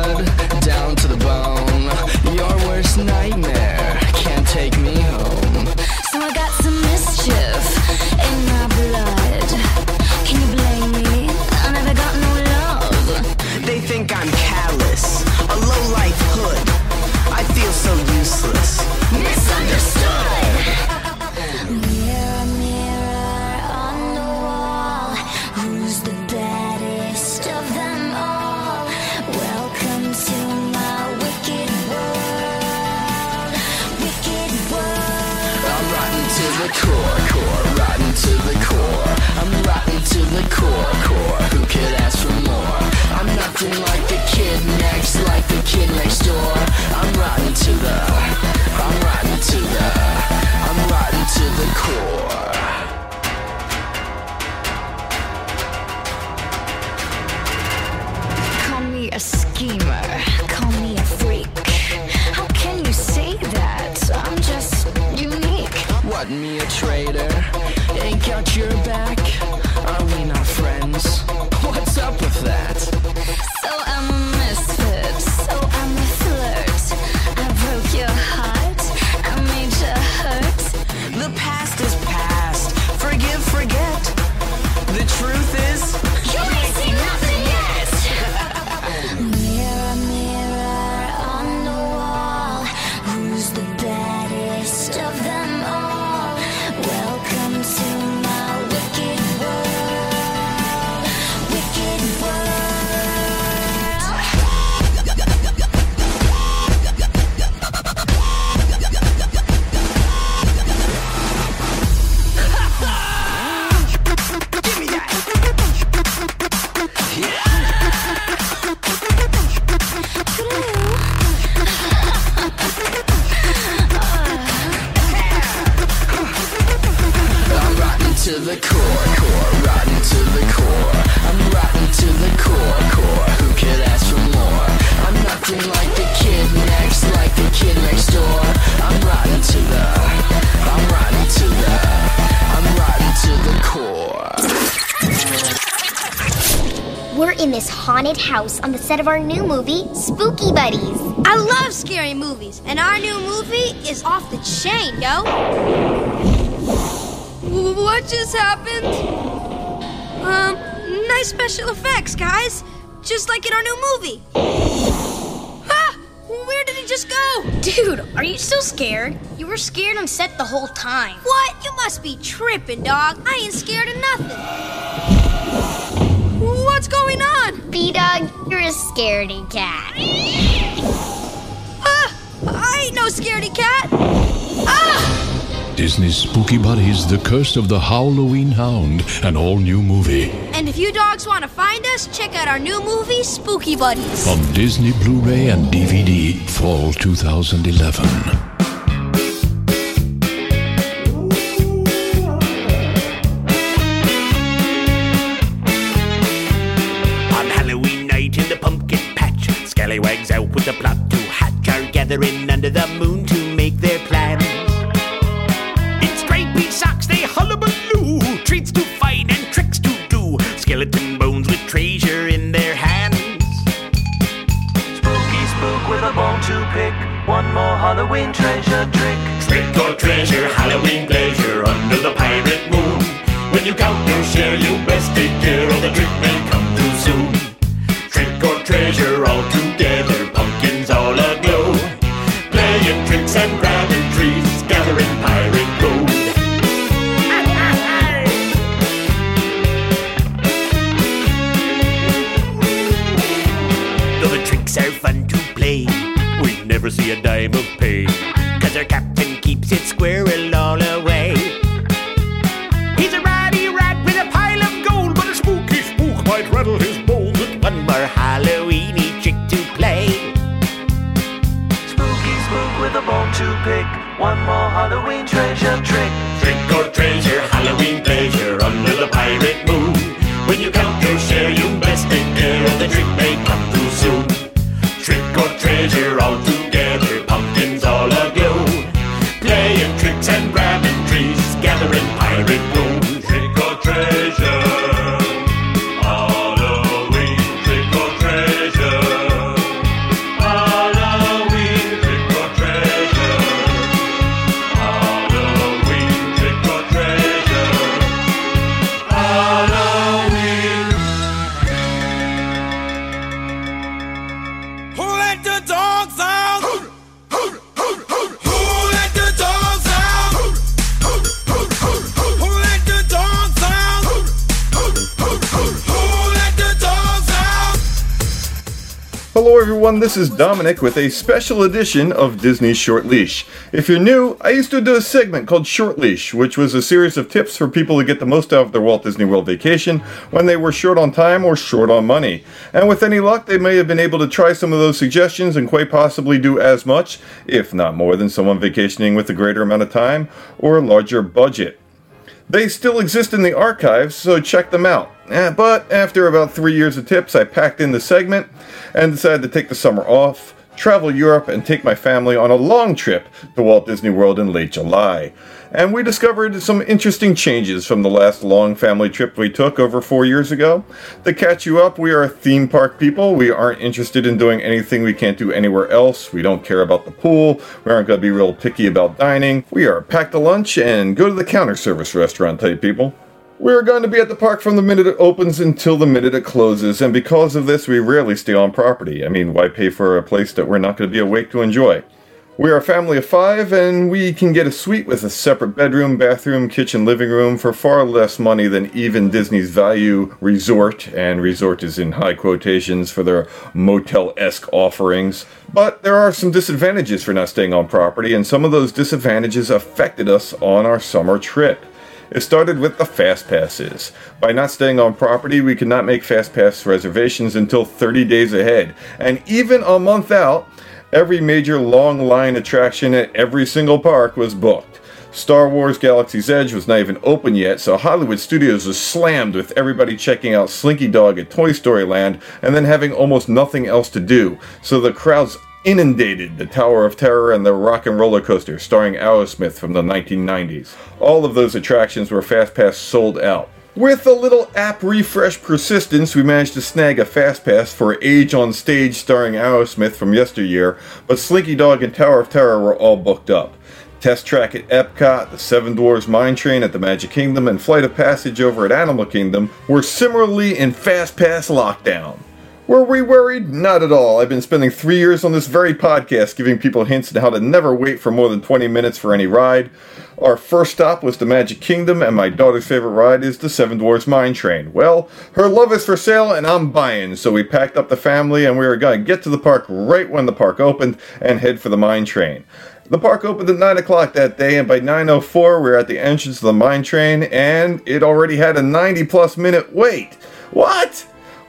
Speaker 26: kid next door. I'm rotten to the,
Speaker 7: on the
Speaker 27: set of our new movie, Spooky Buddies.
Speaker 19: I love scary movies, and our new movie is off the chain, yo. What just happened? Um, nice special effects, guys. Just like in our new movie. Ah! Where did he just go?
Speaker 27: Dude, are you still scared? You were scared on set the whole time.
Speaker 19: What? You must be tripping, dog. I ain't scared of nothing. What's going on?
Speaker 27: B Dog, a scaredy cat.
Speaker 19: Ah! I ain't no scaredy cat. Ah!
Speaker 6: Disney's Spooky Buddies The Curse of the Halloween Hound, an all new movie.
Speaker 19: And if you dogs want to find us, check out our new movie, Spooky Buddies.
Speaker 6: On Disney Blu ray and DVD, fall 2011.
Speaker 28: Halloween
Speaker 29: treasure
Speaker 30: trick.
Speaker 31: Trick or treasure, Halloween pleasure under the pirate moon. When you count
Speaker 28: This is Domenic with a special edition of Disney's Short Leash. If you're new, I used to do a segment called Short Leash, which was a series of tips for people to get the most out of their Walt Disney World vacation when they were short on time or short on money. And with any luck, they may have been able to try some of those suggestions and quite possibly do as much, if not more, than someone vacationing with a greater amount of time or a larger budget. They still exist in the archives, so check them out. Eh, But after about three years of tips, I packed in the segment and decided to take the summer off, travel Europe, and take my family on a long trip to Walt Disney World in late July. And we discovered some interesting changes from the last long family trip we took over four years ago. To catch you up, we are theme park people. We aren't interested in doing anything we can't do anywhere else. We don't care about the pool. We aren't going to be real picky about dining. We are pack to lunch and go to the counter service restaurant type people. We're going to be at the park from the minute it opens until the minute it closes, and because of this, we rarely stay on property. I mean, why pay for a place that we're not going to be awake to enjoy? We are a family of five, and we can get a suite with a separate bedroom, bathroom, kitchen, living room for far less money than even Disney's value resort, and resort is in high quotations for their motel esque offerings. But there are some disadvantages for not staying on property, and some of those disadvantages affected us on our summer trip. It started with the fast passes. By not staying on property, we could not make fast pass reservations until 30 days ahead. And even a month out, every major long line attraction at every single park was booked. Star Wars Galaxy's Edge was not even open yet, so Hollywood Studios was slammed with everybody checking out Slinky Dog at Toy Story Land and then having almost nothing else to do. So the crowds inundated the Tower of Terror and the Rock and Roller Coaster starring Aerosmith from the 1990s. All of those attractions were Fast Pass sold out. With a little app refresh persistence, we managed to snag a Fast Pass for Age on Stage starring Aerosmith from yesteryear, but Slinky Dog and Tower of Terror were all booked up. Test Track at Epcot, the Seven Dwarfs Mine Train at the Magic Kingdom, and Flight of Passage over at Animal Kingdom were similarly in Fast Pass lockdown. Were we worried? Not at all. I've been spending three years on this very podcast giving people hints on how to never wait for more than 20 minutes for any ride. Our first stop was the Magic Kingdom, and my daughter's favorite ride is the Seven Dwarfs Mine Train. Well, her love is for sale, and I'm buying, so we packed up the family and we were going to get to the park right when the park opened and head for the mine train. The park opened at 9 o'clock that day, and by 9.04 we were at the entrance of the mine train, and it already had a 90 plus minute wait. What?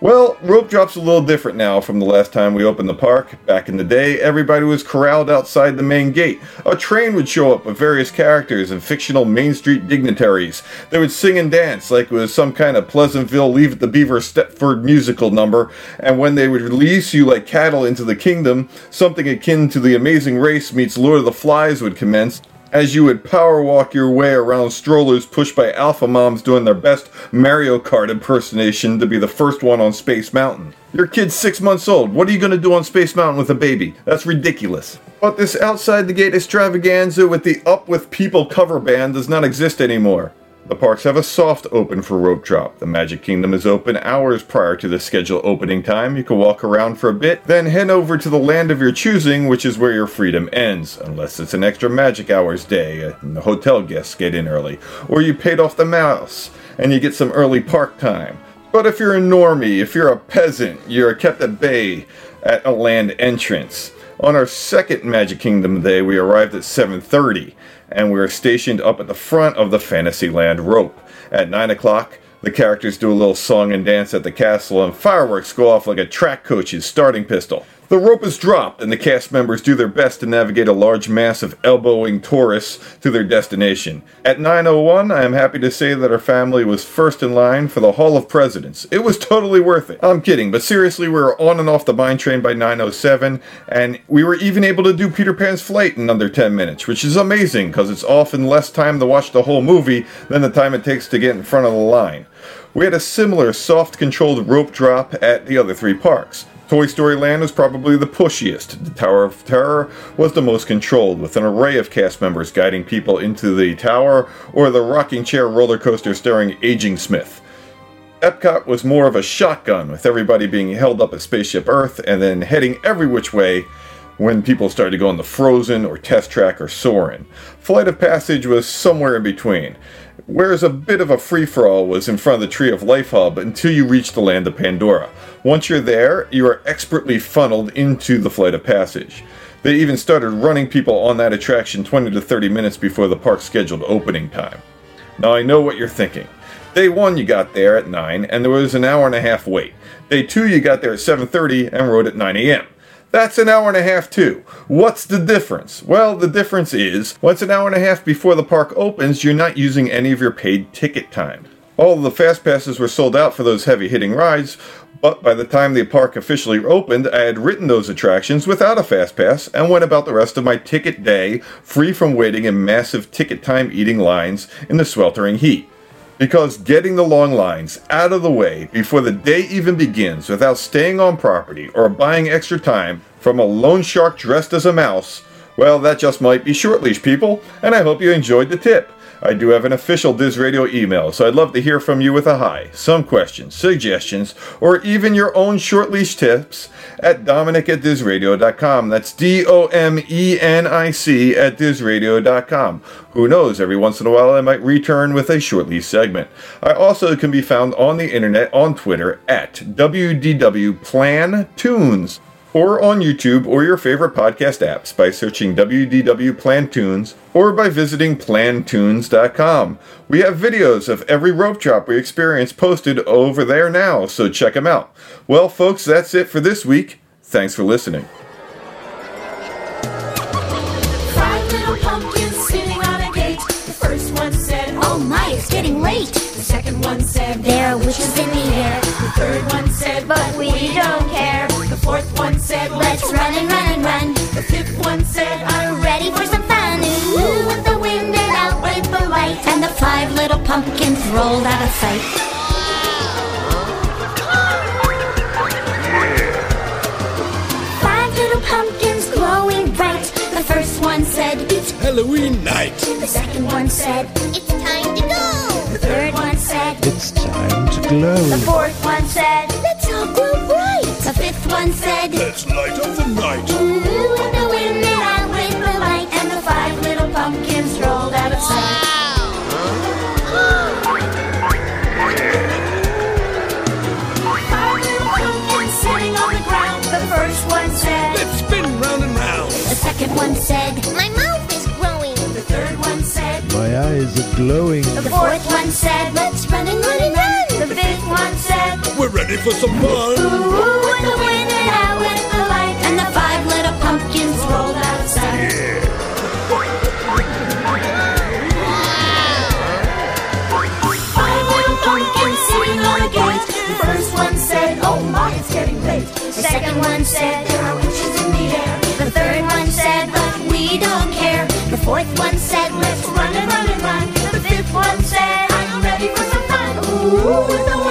Speaker 28: Well, Rope Drop's a little different now from the last time we opened the park. Back in the day, everybody was corralled outside the main gate. A train would show up with various characters and fictional Main Street dignitaries. They would sing and dance like it was some kind of Pleasantville Leave It to Beaver Stepford musical number, and when they would release you like cattle into the kingdom, something akin to The Amazing Race meets Lord of the Flies would commence as you would power walk your way around strollers pushed by alpha moms doing their best Mario Kart impersonation to be the first one on Space Mountain. Your kid's six months old. What are you going to do on Space Mountain with a baby? That's ridiculous. But this outside the gate extravaganza with the Up With People cover band does not exist anymore. The parks have a soft open for rope drop. The Magic Kingdom is open hours prior to the scheduled opening time. You can walk around for a bit, then head over to the land of your choosing, which is where your freedom ends, unless it's an extra magic hours day and the hotel guests get in early, or you paid off the mouse and you get some early park time. But if you're a normie, if you're a peasant, you're kept at bay at a land entrance. On our second Magic Kingdom day, we arrived at 7:30, and we're stationed up at the front of the Fantasyland rope. At 9 o'clock, the characters do a little song and dance at the castle, and fireworks go off like a track coach's starting pistol. The rope is dropped, and the cast members do their best to navigate a large mass of elbowing tourists to their destination. At 9.01, I am happy to say that our family was first in line for the Hall of Presidents. It was totally worth it. I'm kidding, but seriously, we were on and off the mine train by 9.07, and we were even able to do Peter Pan's flight in under 10 minutes, which is amazing because it's often less time to watch the whole movie than the time it takes to get in front of the line. We had a similar soft controlled rope drop at the other three parks. Toy Story Land was probably the pushiest. The Tower of Terror was the most controlled, with an array of cast members guiding people into the tower or the rocking chair roller coaster starring Aging Smith. Epcot was more of a shotgun, with everybody being held up at Spaceship Earth and then heading every which way when people started to go on the Frozen or Test Track or Soarin'. Flight of Passage was somewhere in between, whereas a bit of a free for all was in front of the Tree of Life Hub until you reach the land of Pandora. Once you're there, you are expertly funneled into the Flight of Passage. They even started running people on that attraction 20 to 30 minutes before the park's scheduled opening time. Now I know what you're thinking. Day 1 you got there at 9 and there was an hour and a half wait. Day 2 you got there at 7:30 and rode at 9 a.m. That's an hour and a half too. What's the difference? Well, the difference is once an hour and a half before the park opens, you're not using any of your paid ticket time. All the fast passes were sold out for those heavy hitting rides, but by the time the park officially opened, I had written those attractions without a fast pass and went about the rest of my ticket day free from waiting in massive ticket time eating lines in the sweltering heat. Because getting the long lines out of the way before the day even begins without staying on property or buying extra time from a loan shark dressed as a mouse, well, that just might be short leash, people, and I hope you enjoyed the tip. I do have an official Diz Radio email, so I'd love to hear from you with a hi, some questions, suggestions, or even your own short leash tips at domenic at dizradio.com. That's D O M E N I C at dizradio.com. Who knows, every once in a while I might return with a short leash segment. I also can be found on the internet on Twitter at WDW Plantoons or on YouTube or your favorite podcast apps by searching WDW Plantoons or by visiting plantoons.com. We have videos of every rope drop we experience posted over there now, so check them out. Well, folks, that's it for this week. Thanks for listening.
Speaker 7: Five little pumpkins sitting on a gate. The first one said, Oh my, it's getting late. The second one said, There are witches in the air. The third one said, But we don't care. The fourth one said, Let's run and run and run. The fifth one said, I'm ready for some fun. Ooh, with the wind and out with the light. And the five little pumpkins rolled out of sight. Five little pumpkins glowing bright. The first one said, It's
Speaker 17: Halloween night.
Speaker 7: The second one said, It's time to go. The third one said,
Speaker 17: It's time to glow.
Speaker 7: The fourth one said, Let's all glow bright. One said,
Speaker 17: Let's light up the night.
Speaker 7: Ooh, with the wind and out with the light. And the five little pumpkins rolled out of sight. Five little pumpkins sitting on the ground. The first one said,
Speaker 17: Let's spin round and round.
Speaker 7: The second one said, My mouth is growing. The third one said,
Speaker 17: My eyes are glowing.
Speaker 7: The fourth one said, Let's run and run and run. The fifth one said,
Speaker 17: We're ready for some fun?
Speaker 7: Ooh, with the wind and out with the light, and the five little pumpkins rolled outside. Five little pumpkins sitting on a gate. The first one said, Oh my, it's getting late. The second one said, There are witches in the air. The third one said, But we don't care. The fourth one said, Let's run and run and run. The fifth one said, I'm ready for some fun. Ooh, the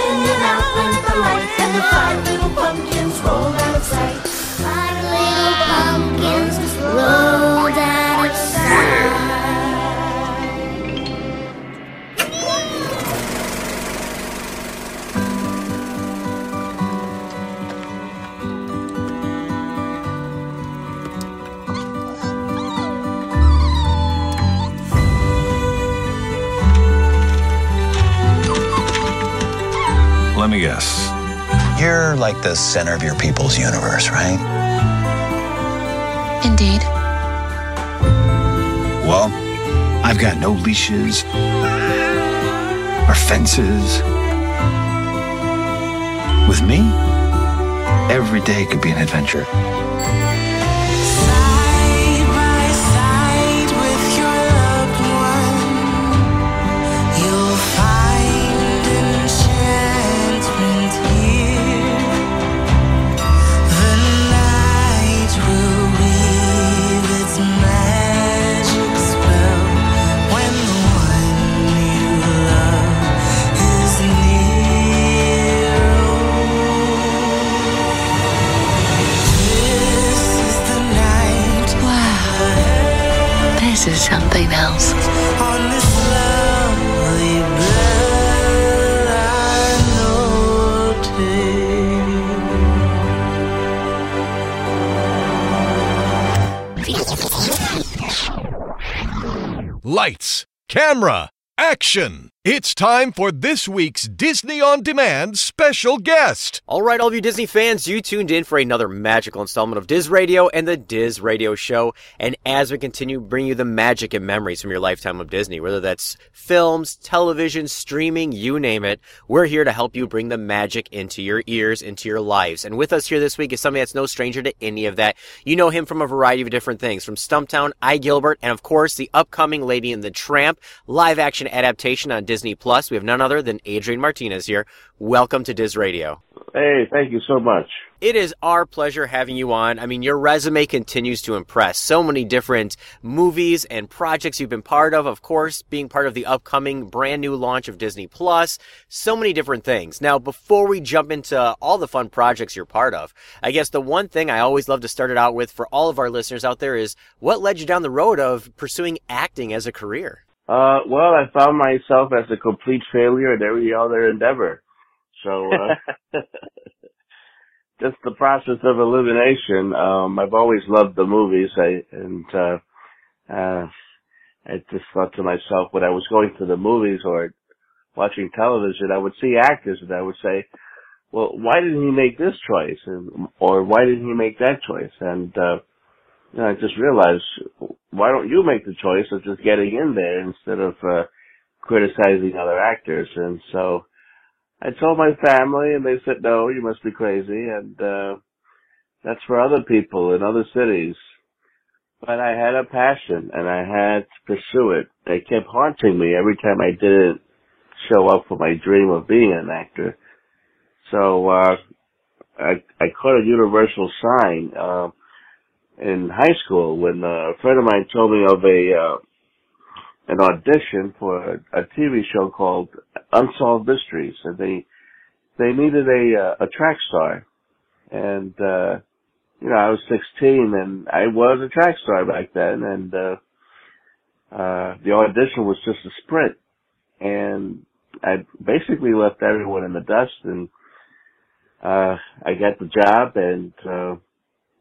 Speaker 32: Let me guess. You're like the center of your people's universe, right?
Speaker 33: Indeed.
Speaker 32: Well, I've got no leashes or fences. With me, every day could be an adventure.
Speaker 1: Camera, action! It's time for this week's Disney On Demand special guest.
Speaker 2: All right, all of you Disney fans, you tuned in for another magical installment of Diz Radio and the Diz Radio Show. And as we continue bringing you the magic and memories from your lifetime of Disney, whether that's films, television, streaming, you name it, we're here to help you bring the magic into your ears, into your lives. And with us here this week is somebody that's no stranger to any of that. You know him from a variety of different things, from Stumptown, iGilbert, and of course the upcoming Lady and the Tramp live action adaptation on Disney Plus. We have none other than Adrian Martinez here. Welcome to Diz Radio.
Speaker 34: Hey, thank you so much.
Speaker 2: It is our pleasure having you on. I mean, your resume continues to impress. So many different movies and projects you've been part of. Of course, being part of the upcoming brand new launch of Disney Plus. So many different things. Now, before we jump into all the fun projects you're part of, I guess the one thing I always love to start it out with for all of our listeners out there is what led you down the road of pursuing acting as a career?
Speaker 34: Uh, well, I found myself as a complete failure at every other endeavor. So, uh, just the process of elimination. Um, I've always loved the movies. I, and, uh, uh, I just thought to myself when I was going to the movies or watching television, I would see actors and I would say, well, why didn't he make this choice? And, or why didn't he make that choice? And, uh, you know, I just realized, why don't you make the choice of just getting in there instead of, uh, criticizing other actors? And so, I told my family and they said, no, you must be crazy. And, uh, that's for other people in other cities. But I had a passion and I had to pursue it. It kept haunting me every time I didn't show up for my dream of being an actor. So, uh, I, I caught a universal sign, uh, in high school when a friend of mine told me of a, uh, an audition for a, a TV show called Unsolved Mysteries, and they they needed a uh, a track star, and uh, you know I was 16 and I was a track star back then, and uh, uh, the audition was just a sprint, and I basically left everyone in the dust, and uh, I got the job, and uh,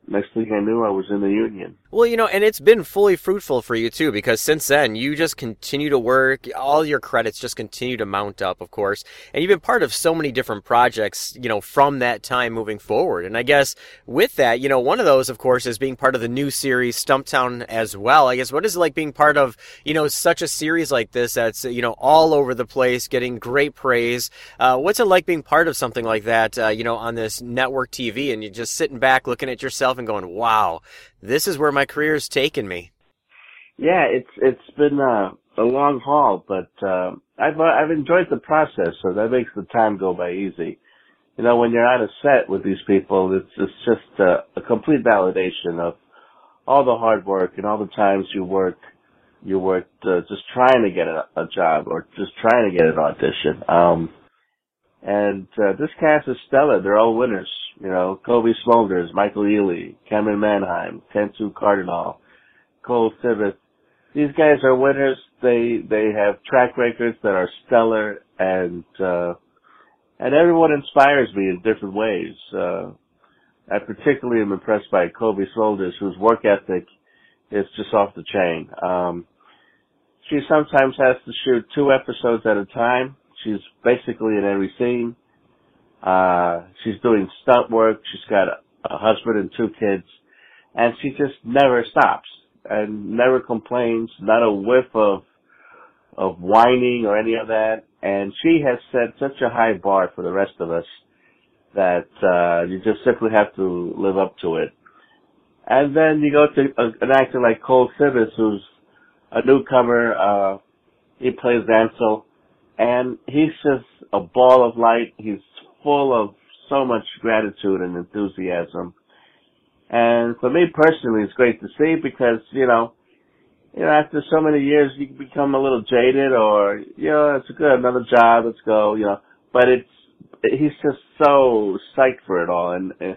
Speaker 34: next thing I knew, I was in the union.
Speaker 2: Well, you know, and it's been fully fruitful for you too, because since then you just continue to work. All your credits just continue to mount up, of course, and you've been part of so many different projects, you know, from that time moving forward. And I guess with that, you know, one of those, of course, is being part of the new series Stumptown as well. I guess what is it like being part of, you know, such a series like this that's you know all over the place, getting great praise. Uh, what's it like being part of something like that, uh, you know, on this network TV, and you're just sitting back looking at yourself and going, "Wow, this is where my career's taken me."
Speaker 34: Yeah, it's it's been uh, a long haul, but uh, I've I've enjoyed the process, so that makes the time go by easy. You know, when you're on a set with these people, it's it's just a, a complete validation of all the hard work and all the times you work you worked uh, just trying to get a, a job or just trying to get an audition. Um, and uh, this cast is stellar. They're all winners. You know, Cobie Smulders, Michael Ealy, Camryn Manheim, Tantoo Cardinal, Cole Sibus. These guys are winners. They they have track records that are stellar, and uh, and everyone inspires me in different ways. Uh, I particularly am impressed by Cobie Smulders, whose work ethic is just off the chain. Um, she sometimes has to shoot two episodes at a time. She's basically in every scene. Uh, she's doing stunt work. She's got a, a husband and two kids, and she just never stops and never complains. Not a whiff of of whining or any of that. And she has set such a high bar for the rest of us that uh, you just simply have to live up to it. And then you go to a, an actor like Cole Sibus, who's a newcomer. Uh, he plays Ansel, and he's just a ball of light. He's full of so much gratitude and enthusiasm. And for me personally, it's great to see because you know, you know, after so many years, you become a little jaded, or you know, it's good, another job, let's go, you know. But it's he's just so psyched for it all, and, and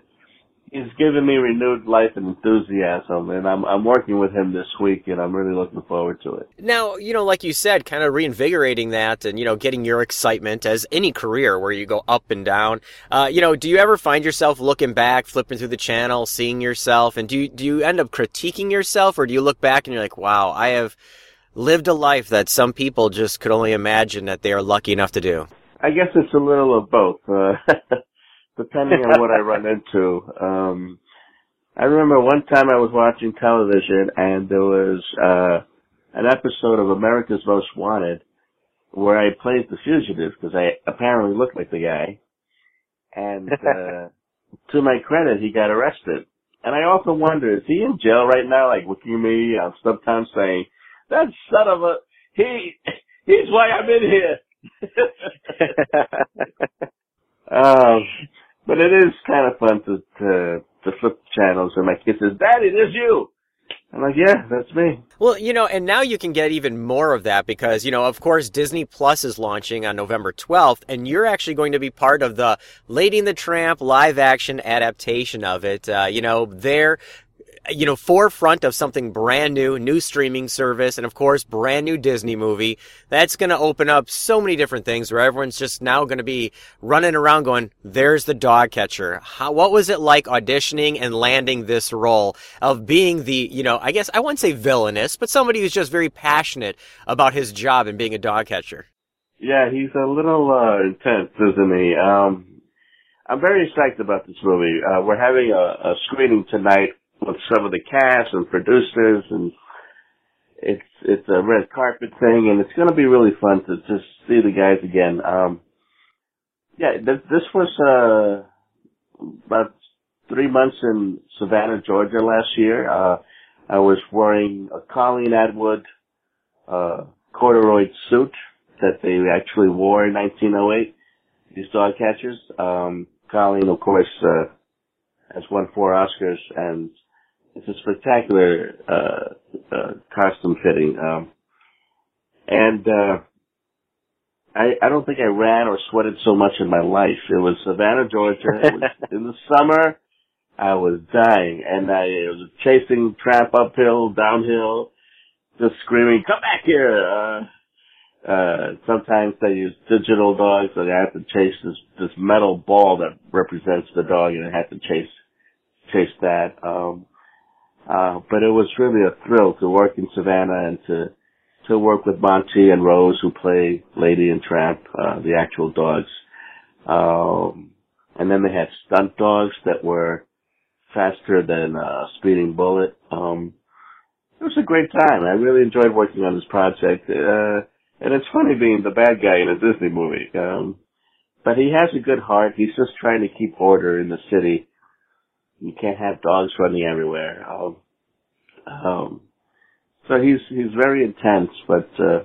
Speaker 34: he's given me renewed life and enthusiasm, and I'm I'm working with him this week, and I'm really looking forward to it.
Speaker 2: Now, you know, like you said, kind of reinvigorating that and, you know, getting your excitement as any career where you go up and down. Uh, you know, do you ever find yourself looking back, flipping through the channel, seeing yourself, and do you, do you end up critiquing yourself, or do you look back and you're like, wow, I have lived a life that some people just could only imagine that they are lucky enough to do?
Speaker 34: I guess it's a little of both. Uh, depending on what I run into. Um, I remember one time I was watching television and there was uh, an episode of America's Most Wanted where I played the fugitive because I apparently looked like the guy. And uh, to my credit, he got arrested. And I often wonder, is he in jail right now, like looking at me on sometimes saying, that son of a, he, he's why I'm in here. um, but it is kind of fun to, to, to flip channels and my kid says, Daddy, there's you. I'm like, yeah, that's me.
Speaker 2: Well, you know, and now you can get even more of that because, you know, of course, Disney Plus is launching on November 12th, and you're actually going to be part of the Lady and the Tramp live action adaptation of it. Uh, you know, they're you know, forefront of something brand new, new streaming service, and of course, brand new Disney movie. That's going to open up so many different things where everyone's just now going to be running around going, there's the dog catcher. How, what was it like auditioning and landing this role of being the, you know, I guess I wouldn't say villainous, but somebody who's just very passionate about his job and being a dog catcher?
Speaker 34: Yeah, he's a little, uh, intense, isn't he? Um, I'm very excited about this movie. Uh, we're having a, a screening tonight with some of the cast and producers and it's it's a red carpet thing and it's going to be really fun to just see the guys again. Um, yeah, th- this was uh, about three months in Savannah, Georgia last year. Uh, I was wearing a Colleen Atwood uh, corduroy suit that they actually wore in 1908. These dog catchers. Um, Colleen, of course, uh, has won four Oscars and it's a spectacular uh, uh, costume fitting. Um, and uh, I, I don't think I ran or sweated so much in my life. It was Savannah, Georgia. It was in the summer. I was dying, and I was chasing Tramp uphill, downhill, just screaming, "Come back here!" Uh, uh, sometimes they use digital dogs, so they have to chase this this metal ball that represents the dog, and I have to chase chase that. Um, uh, but it was really a thrill to work in Savannah and to to work with Monty and Rose, who play Lady and Tramp, uh, the actual dogs. Um, and then they had stunt dogs that were faster than a speeding bullet. Um, it was a great time. I really enjoyed working on this project. Uh, and it's funny being the bad guy in a Disney movie. Um, but he has a good heart. He's just trying to keep order in the city. You can't have dogs running everywhere. Um, um, so he's he's very intense, but uh,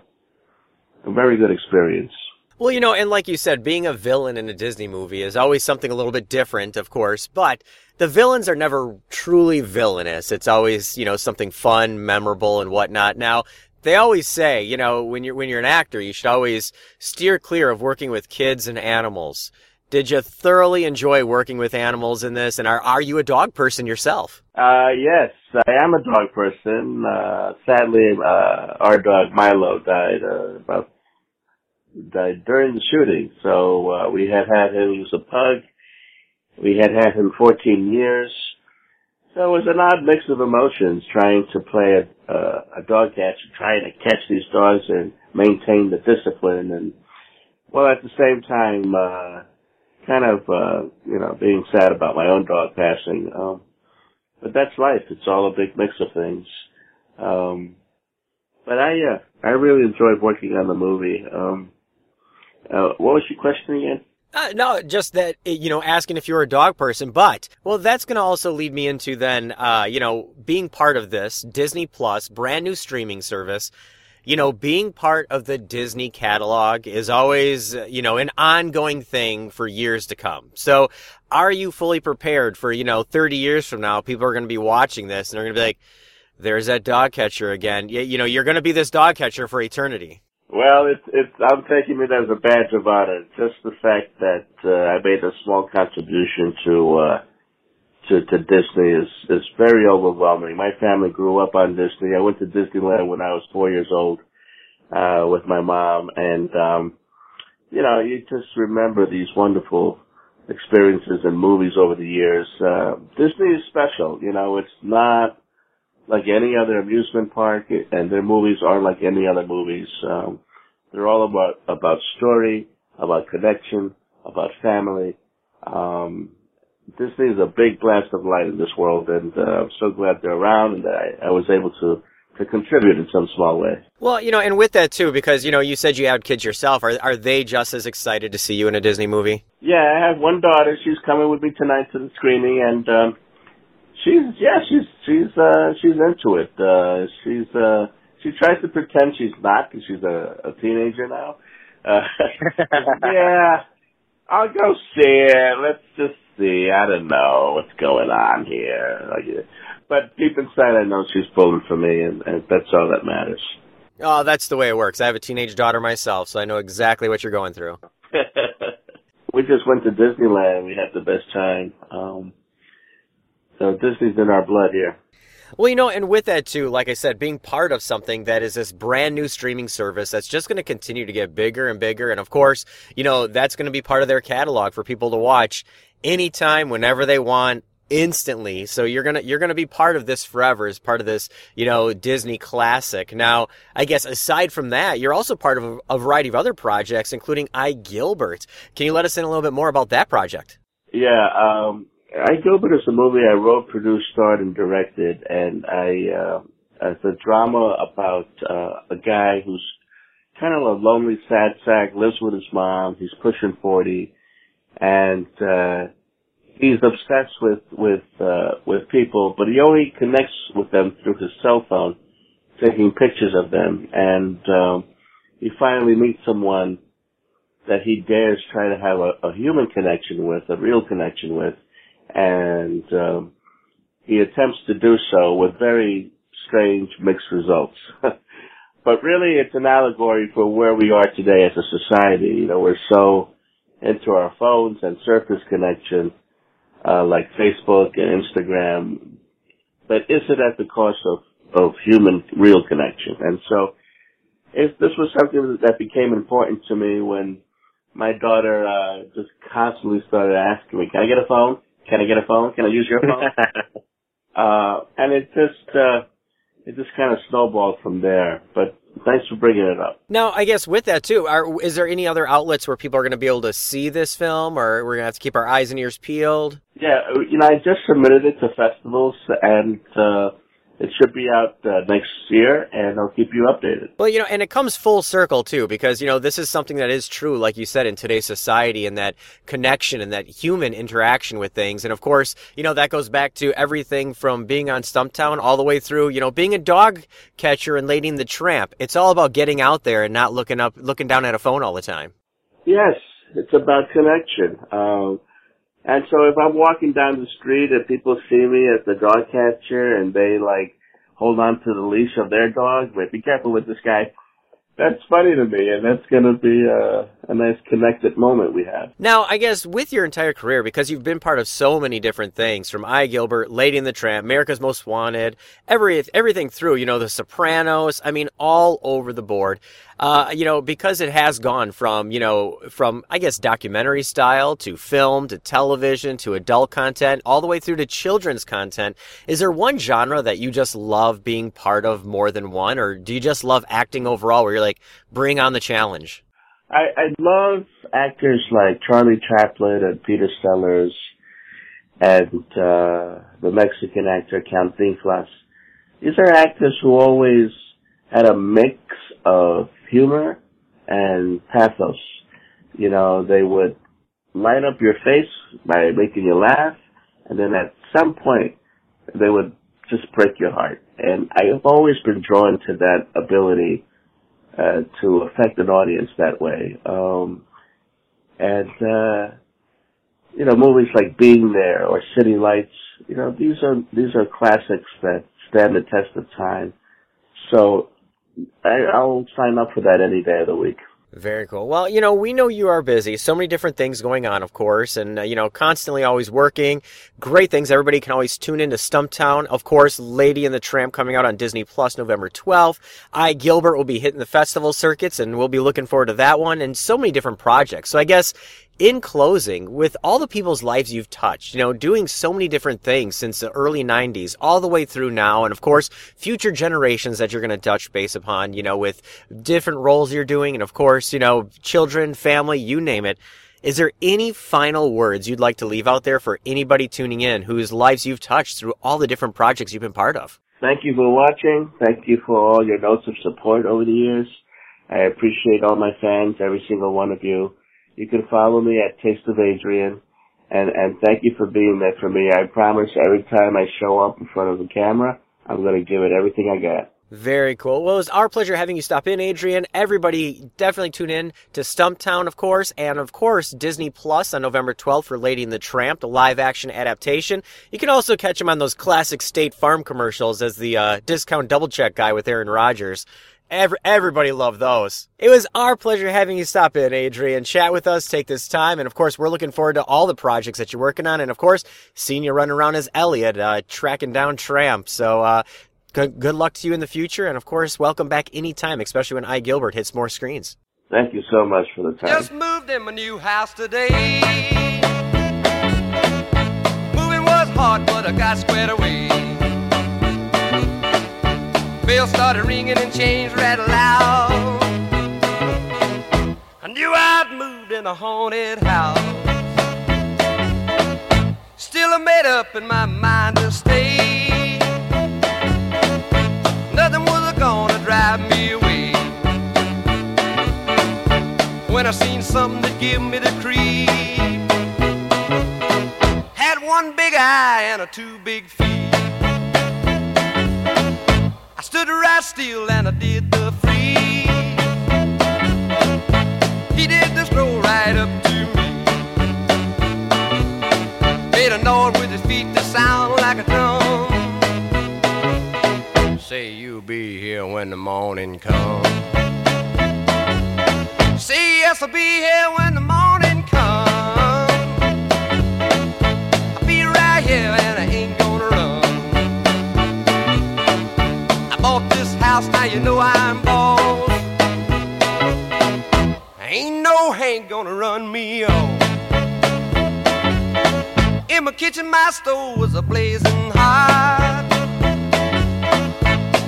Speaker 34: a very good experience.
Speaker 2: Well, you know, and like you said, being a villain in a Disney movie is always something a little bit different, of course, but the villains are never truly villainous. It's always, you know, something fun, memorable, and whatnot. Now, they always say, you know, when you're when you're an actor, you should always steer clear of working with kids and animals. Did you thoroughly enjoy working with animals in this? And are are you a dog person yourself?
Speaker 34: Uh, yes, I am a dog person. Uh, sadly, uh, our dog Milo died uh, about died during the shooting. So uh, we had had him. He was a pug. We had had him 14 years. So it was an odd mix of emotions trying to play a, uh, a dog catcher, trying to catch these dogs and maintain the discipline and, well, at the same time, uh, kind of, uh, you know, being sad about my own dog passing. Um, but that's life. It's all a big mix of things. Um, but I, uh, I really enjoyed working on the movie. Um, uh, what was your question again?
Speaker 2: Uh, no, just that, you know, asking if you're a dog person, but, well, that's going to also lead me into then, uh, you know, being part of this Disney Plus, brand new streaming service. You know, being part of the Disney catalog is always, you know, an ongoing thing for years to come. So, are you fully prepared for, you know, 30 years from now, people are going to be watching this and they're going to be like, there's that dog catcher again. You, you know, you're going to be this dog catcher for eternity.
Speaker 34: Well, it's it's. I'm taking it as a badge of honor. Just the fact that uh, I made a small contribution to uh, to to Disney is is very overwhelming. My family grew up on Disney. I went to Disneyland when I was four years old uh, with my mom, and um, you know, you just remember these wonderful experiences and movies over the years. Uh, Disney is special. You know, it's not like any other amusement park, and their movies aren't like any other movies. Um, they're all about about story, about connection, about family. Um, Disney is a big blast of light in this world, and uh, I'm so glad they're around, and I, I was able to to contribute in some small way.
Speaker 2: Well, you know, and with that too, because you know, you said you had kids yourself. Are are they just as excited to see you in a Disney movie?
Speaker 34: Yeah, I have one daughter. She's coming with me tonight to the screening, and um, she's yeah, she's she's uh she's into it. Uh she's uh she tries to pretend she's not because she's a, a teenager now. Uh yeah. I'll go see it. Let's just see. I don't know what's going on here. Like, but deep inside, I know she's pulling for me, and, and that's all that matters.
Speaker 2: Oh, that's the way it works. I have a teenage daughter myself, so I know exactly what you're going through.
Speaker 34: we just went to Disneyland. We had the best time. Um, so Disney's in our blood here.
Speaker 2: Well, you know, and with that too, like I said, being part of something that is this brand new streaming service that's just going to continue to get bigger and bigger. And of course, you know, that's going to be part of their catalog for people to watch anytime, whenever they want, instantly. So you're to, you're to be part of this forever as part of this, you know, Disney classic. Now, I guess aside from that, you're also part of a, a variety of other projects, including iGilbert. Can you let us in a little bit more about that project?
Speaker 34: Yeah, um, iGilbert is a movie I wrote, produced, starred, and directed, and I uh, it's a drama about uh, a guy who's kind of a lonely, sad sack, lives with his mom. He's pushing forty, and uh, he's obsessed with with uh, with people, but he only connects with them through his cell phone, taking pictures of them, and um, he finally meets someone that he dares try to have a, a human connection with, a real connection with and um, he attempts to do so with very strange mixed results. but really, it's an allegory for where we are today as a society. You know, we're so into our phones and surface connection, uh, like Facebook and Instagram, but is it at the cost of, of human real connection? And so, if this was something that became important to me when my daughter uh, just constantly started asking me, "Can I get a phone? Can I get a phone? Can I use your phone? uh, and it just, uh, it just kind of snowballed from there. But thanks for bringing it up.
Speaker 2: Now, I guess with that too, are, is there any other outlets where people are going to be able to see this film, or we're going to have to keep our eyes and ears peeled?
Speaker 34: Yeah, you know, I just submitted it to festivals, and uh, it should be out uh, next year, and I'll keep you updated.
Speaker 2: Well, you know, and it comes full circle too, because you know this is something that is true, like you said, in today's society, and that connection and that human interaction with things, and of course, you know, that goes back to everything from being on Stumptown all the way through, you know, being a dog catcher and and the Tramp. It's all about getting out there and not looking up, looking down at a phone all the time.
Speaker 34: Yes, it's about connection. Um, and so if I'm walking down the street and people see me as the dog catcher and they like hold on to the leash of their dog, but be careful with this guy. That's funny to me, and that's going to be a, a nice connected moment we have.
Speaker 2: Now, I guess with your entire career, because you've been part of so many different things, from iGilbert, Lady and the Tramp, America's Most Wanted, every everything through, you know, The Sopranos. I mean, all over the board. Uh, you know, because it has gone from, you know, from I guess documentary style to film to television to adult content, all the way through to children's content. Is there one genre that you just love being part of more than one, or do you just love acting overall, where you're like, bring on the challenge?
Speaker 34: I, I love actors like Charlie Chaplin and Peter Sellers and uh, the Mexican actor Cantinflas. These are actors who always had a mix of humor and pathos. You know, they would light up your face by making you laugh, and then at some point, they would just break your heart. And I have always been drawn to that ability uh, to affect an audience that way. Um, and uh, you know, movies like Being There or City Lights, you know, these are these are classics that stand the test of time. So I, I'll sign up for that any day of the week.
Speaker 2: Very cool. Well, you know, we know you are busy. So many different things going on, of course, and, uh, you know, constantly always working. Great things. Everybody can always tune into Stumptown. Of course, Lady and the Tramp coming out on Disney Plus November 12th. iGilbert, will be hitting the festival circuits, and we'll be looking forward to that one, and so many different projects. So I guess in closing, with all the people's lives you've touched, you know, doing so many different things since the early 90s all the way through now, and of course, future generations that you're going to touch base upon, you know, with different roles you're doing, and of course, you know, children, family, you name it. Is there any final words you'd like to leave out there for anybody tuning in whose lives you've touched through all the different projects you've been part of?
Speaker 34: Thank you for watching. Thank you for all your notes of support over the years. I appreciate all my fans, every single one of you. You can follow me at Taste of Adrian. And, and thank you for being there for me. I promise every time I show up in front of the camera, I'm going to give it everything I got.
Speaker 2: Very cool. Well, it was our pleasure having you stop in, Adrian. Everybody definitely tune in to Stumptown, of course, and of course, Disney Plus on November 12th for Lady and the Tramp, the live action adaptation. You can also catch him on those classic State Farm commercials as the uh, discount double check guy with Aaron Rodgers. Every, everybody loved those. It was our pleasure having you stop in, Adrian, chat with us, take this time, and of course, we're looking forward to all the projects that you're working on, and of course, seeing you running around as Elliot, uh, tracking down Tramp. So, uh, good, good luck to you in the future, and of course, welcome back anytime, especially when iGilbert hits more screens.
Speaker 34: Thank you so much for the time.
Speaker 35: Just moved in my new house today. Moving was hard, but I got squared away. Bell started ringing and chains rattled loud. I knew I'd moved in a haunted house. Still, I made up in my mind to stay. Nothing was gonna drive me away. When I seen something that give me the creep, had one big eye and a two big feet. I stood right still and I did the free. He did the stroll right up to me. Made a noise with his feet that sound like a drum. Say you'll be here when the morning comes. Say yes, I'll be here when the morning house, now you know I'm boss. Ain't no Hank gonna run me off. In my kitchen, my stove was a blazing hot.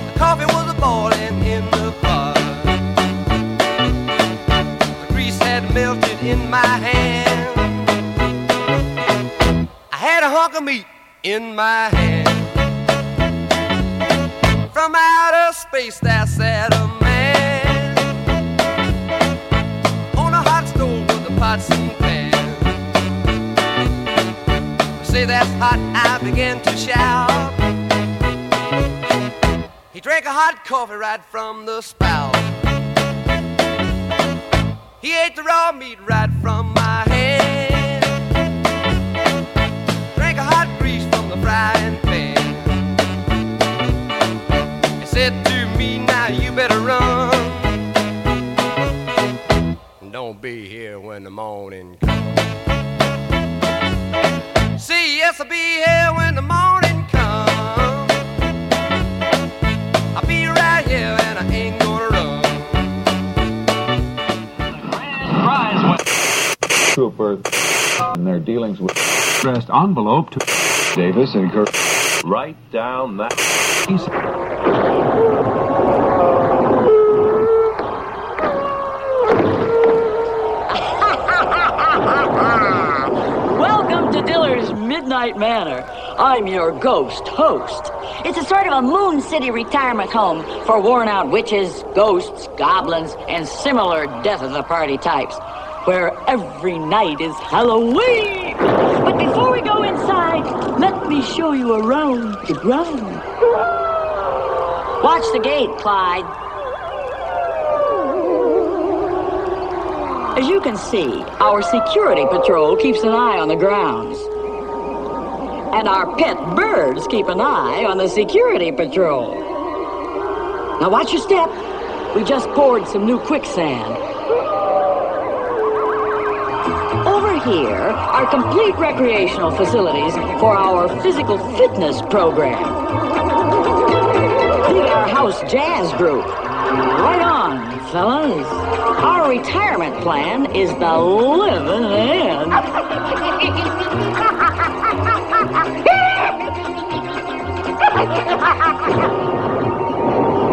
Speaker 35: The coffee was a boiling in the pot. The grease had melted in my hand. I had a hunk of meat in my hand. From outer space, there sat a man on a hot stove with the pots and pans. Say that's hot, I began to shout. He drank a hot coffee right from the spout. He ate the raw meat right from my said to me, now you better run. Don't be here when the morning comes. See, yes, I'll be here when the morning comes. I'll be right here and I ain't gonna run.
Speaker 36: Trooper and their dealings with addressed envelope to Davis and Kirk. Write down that.
Speaker 37: Welcome to Diller's Midnight Manor. I'm your ghost host. It's a sort of a Moon City retirement home for worn out witches, ghosts, goblins, and similar death of the party types, where every night is Halloween. But before we go inside, let me show you around the grounds. Watch the gate, Clyde. As you can see, our security patrol keeps an eye on the grounds. And our pet birds keep an eye on the security patrol. Now watch your step. We just poured some new quicksand. Over here are complete recreational facilities for our physical fitness program. Our house jazz group. Right on, fellas. Our retirement plan is the living end.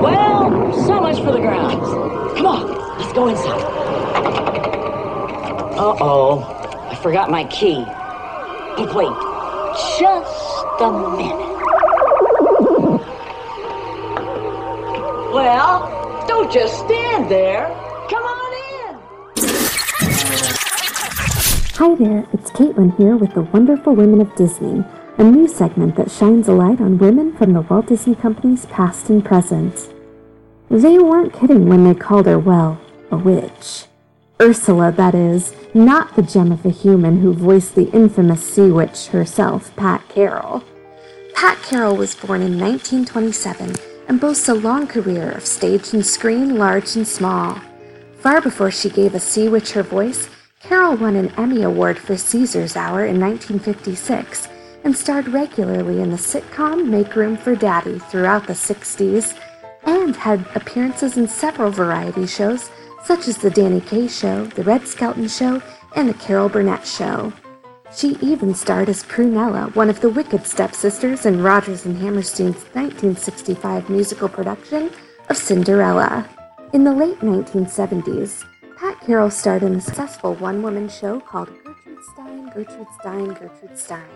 Speaker 37: Well, so much for the grounds. Come on, let's go inside. Uh oh, I forgot my key. But wait, just a minute. Well, don't just stand there. Come on in.
Speaker 38: Hi there, it's Caitlin here with the Wonderful Women of Disney, a new segment that shines a light on women from the Walt Disney Company's past and present. They weren't kidding when they called her, well, a witch. Ursula, that is, not the gem of a human who voiced the infamous sea witch herself, Pat Carroll. Pat Carroll was born in 1927 and boasts a long career of stage and screen, large and small. Far before she gave a sea witch her voice, Carroll won an Emmy Award for Caesar's Hour in 1956 and starred regularly in the sitcom Make Room for Daddy throughout the 60s and had appearances in several variety shows such as The Danny Kaye Show, The Red Skelton Show, and The Carol Burnett Show. She even starred as Prunella, one of the Wicked stepsisters in Rodgers and Hammerstein's 1965 musical production of Cinderella. In the late 1970s, Pat Carroll starred in a successful one woman show called Gertrude Stein, Gertrude Stein, Gertrude Stein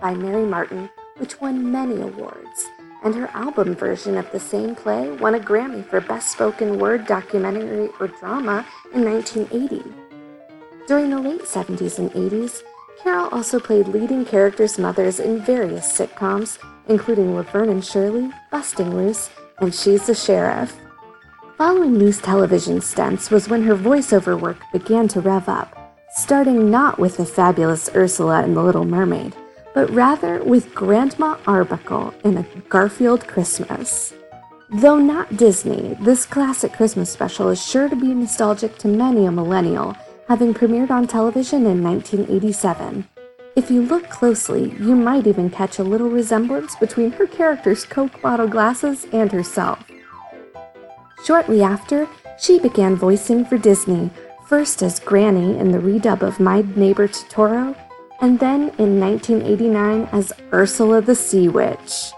Speaker 38: by Mary Martin, which won many awards. And her album version of the same play won a Grammy for Best Spoken Word Documentary or Drama in 1980. During the late 70s and 80s, Carroll also played leading characters' mothers in various sitcoms, including Laverne and Shirley, Busting Loose, and She's the Sheriff. Following these television stints was when her voiceover work began to rev up, starting not with the fabulous Ursula in The Little Mermaid, but rather with Grandma Arbuckle in A Garfield Christmas. Though not Disney, this classic Christmas special is sure to be nostalgic to many a millennial, having premiered on television in 1987. If you look closely, you might even catch a little resemblance between her character's Coke bottle glasses and herself. Shortly after, she began voicing for Disney, first as Granny in the redub of My Neighbor Totoro, and then in 1989 as Ursula the Sea Witch.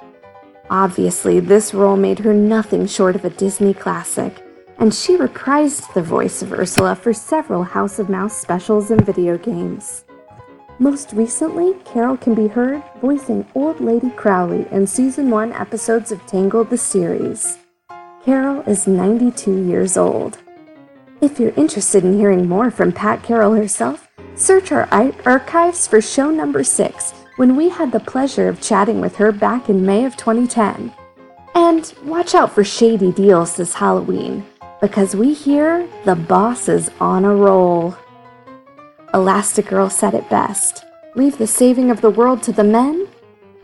Speaker 38: Obviously, this role made her nothing short of a Disney classic, and she reprised the voice of Ursula for several House of Mouse specials and video games. Most recently, Carroll can be heard voicing Old Lady Crowley in season 1 episodes of Tangled the series. Carroll is 92 years old. If you're interested in hearing more from Pat Carroll herself, search our archives for show number 6 when we had the pleasure of chatting with her back in May of 2010. And watch out for shady deals this Halloween because we hear the boss is on a roll. Elastigirl said it best Leave the saving of the world to the men?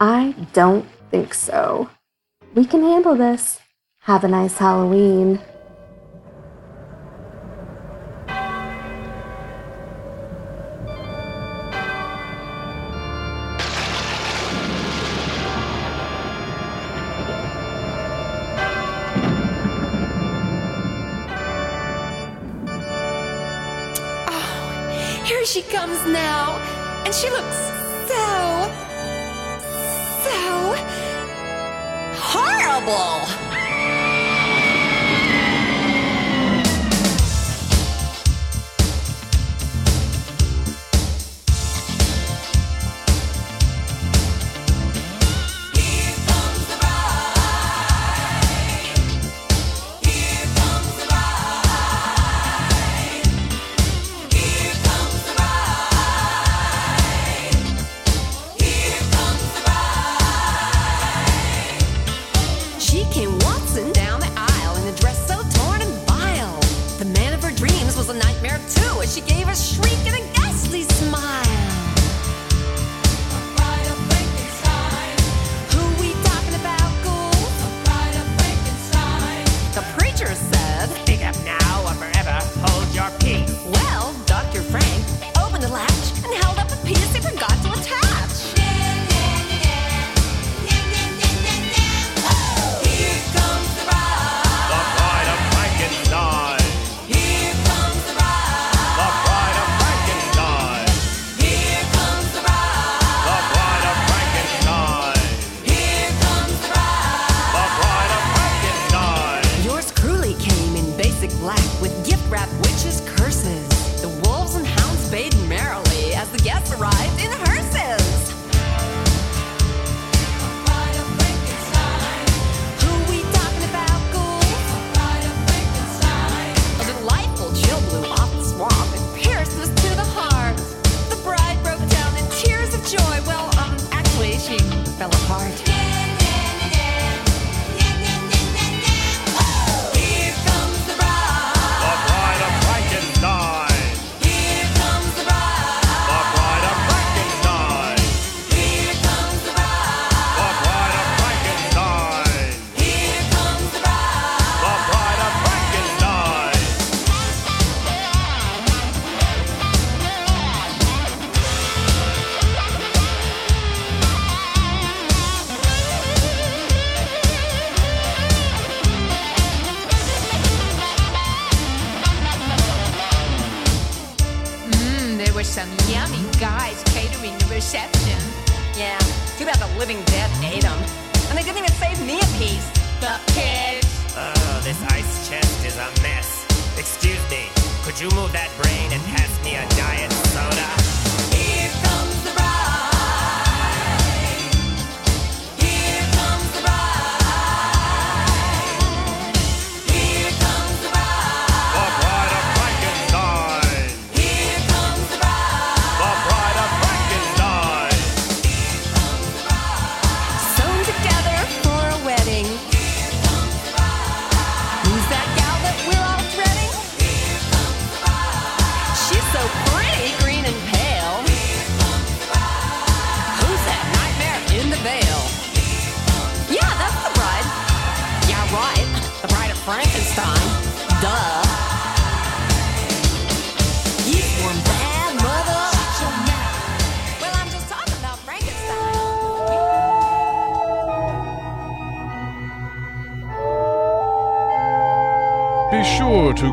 Speaker 38: I don't think so. We can handle this. Have a nice Halloween.
Speaker 39: available. She gave a shriek and a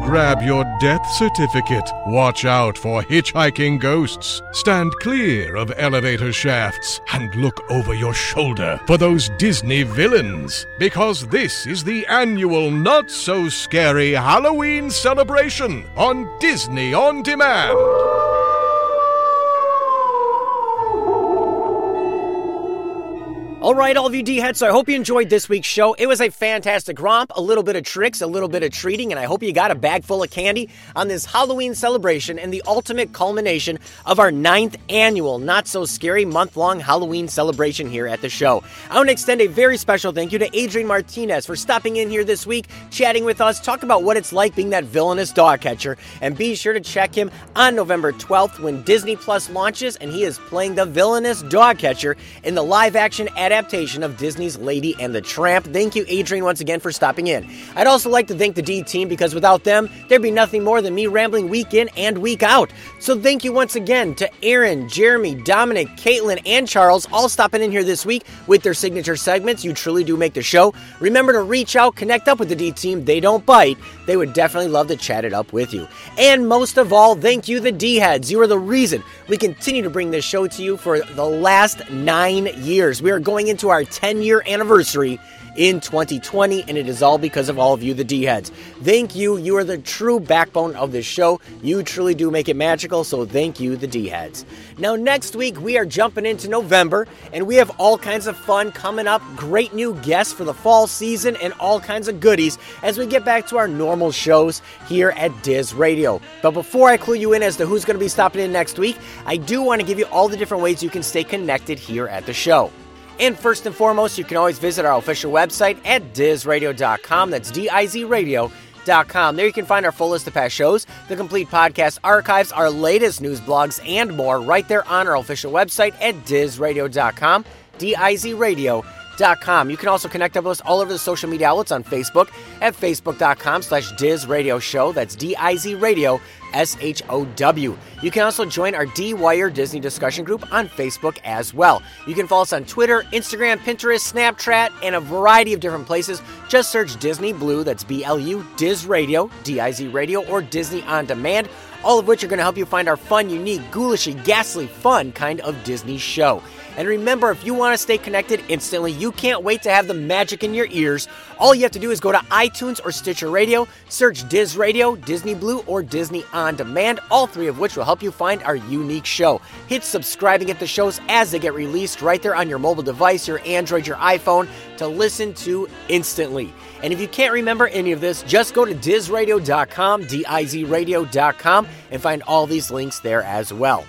Speaker 1: Grab your death certificate. Watch out for hitchhiking ghosts. Stand clear of elevator shafts and look over your shoulder for those Disney villains. Because this is the annual Not So Scary Halloween celebration on Disney On Demand.
Speaker 2: All right, all of you D-heads, so I hope you enjoyed this week's show. It was a fantastic romp, a little bit of tricks, a little bit of treating, and I hope you got a bag full of candy on this Halloween celebration and the ultimate culmination of our ninth annual Not So Scary month-long Halloween celebration here at the show. I want to extend a very special thank you to Adrian Martinez for stopping in here this week, chatting with us, talk about what it's like being that villainous dog catcher, and be sure to check him on November 12th when Disney Plus launches and he is playing the villainous dog catcher in the live-action adaptation of Disney's Lady and the Tramp. Thank you, Adrian, once again for stopping in. I'd also like to thank the D team because without them, there'd be nothing more than me rambling week in and week out. So thank you once again to Aaron, Jeremy, Domenic, Caitlin, and Charles, all stopping in here this week with their signature segments. You truly do make the show. Remember to reach out, connect up with the D team. They don't bite. They would definitely love to chat it up with you. And most of all, thank you, the D heads. You are the reason we continue to bring this show to you for the last nine years. We are going into our 10 year anniversary in 2020, and it is all because of all of you, the D heads. Thank you. You are the true backbone of this show. You truly do make it magical, so thank you, the D heads. Now, next week, we are jumping into November, and we have all kinds of fun coming up. Great new guests for the fall season, and all kinds of goodies as we get back to our normal shows here at Diz Radio. But before I clue you in as to who's going to be stopping in next week, I do want to give you all the different ways you can stay connected here at the show. And first and foremost, you can always visit our official website at dizradio.com. That's D I Z radio.com. There you can find our full list of past shows, the complete podcast archives, our latest news blogs, and more right there on our official website at dizradio.com. D I Z radio.com. You can also connect up with us all over the social media outlets on Facebook at facebook.com slash Diz Radio Show. That's D-I-Z Radio S-H-O-W. You can also join our D-Wire Disney discussion group on Facebook as well. You can follow us on Twitter, Instagram, Pinterest, Snapchat, and a variety of different places. Just search Disney Blu, that's B-L-U, Diz Radio, D-I-Z Radio, or Disney On Demand, all of which are going to help you find our fun, unique, ghoulishy, ghastly, fun kind of Disney show. And remember, if you want to stay connected instantly, you can't wait to have the magic in your ears. All you have to do is go to iTunes or Stitcher Radio, search Diz Radio, Disney Blu, or Disney On Demand, all three of which will help you find our unique show. Hit subscribing at the shows as they get released right there on your mobile device, your Android, your iPhone to listen to instantly. And if you can't remember any of this, just go to dizradio.com, D-I-Z radio.com, and find all these links there as well.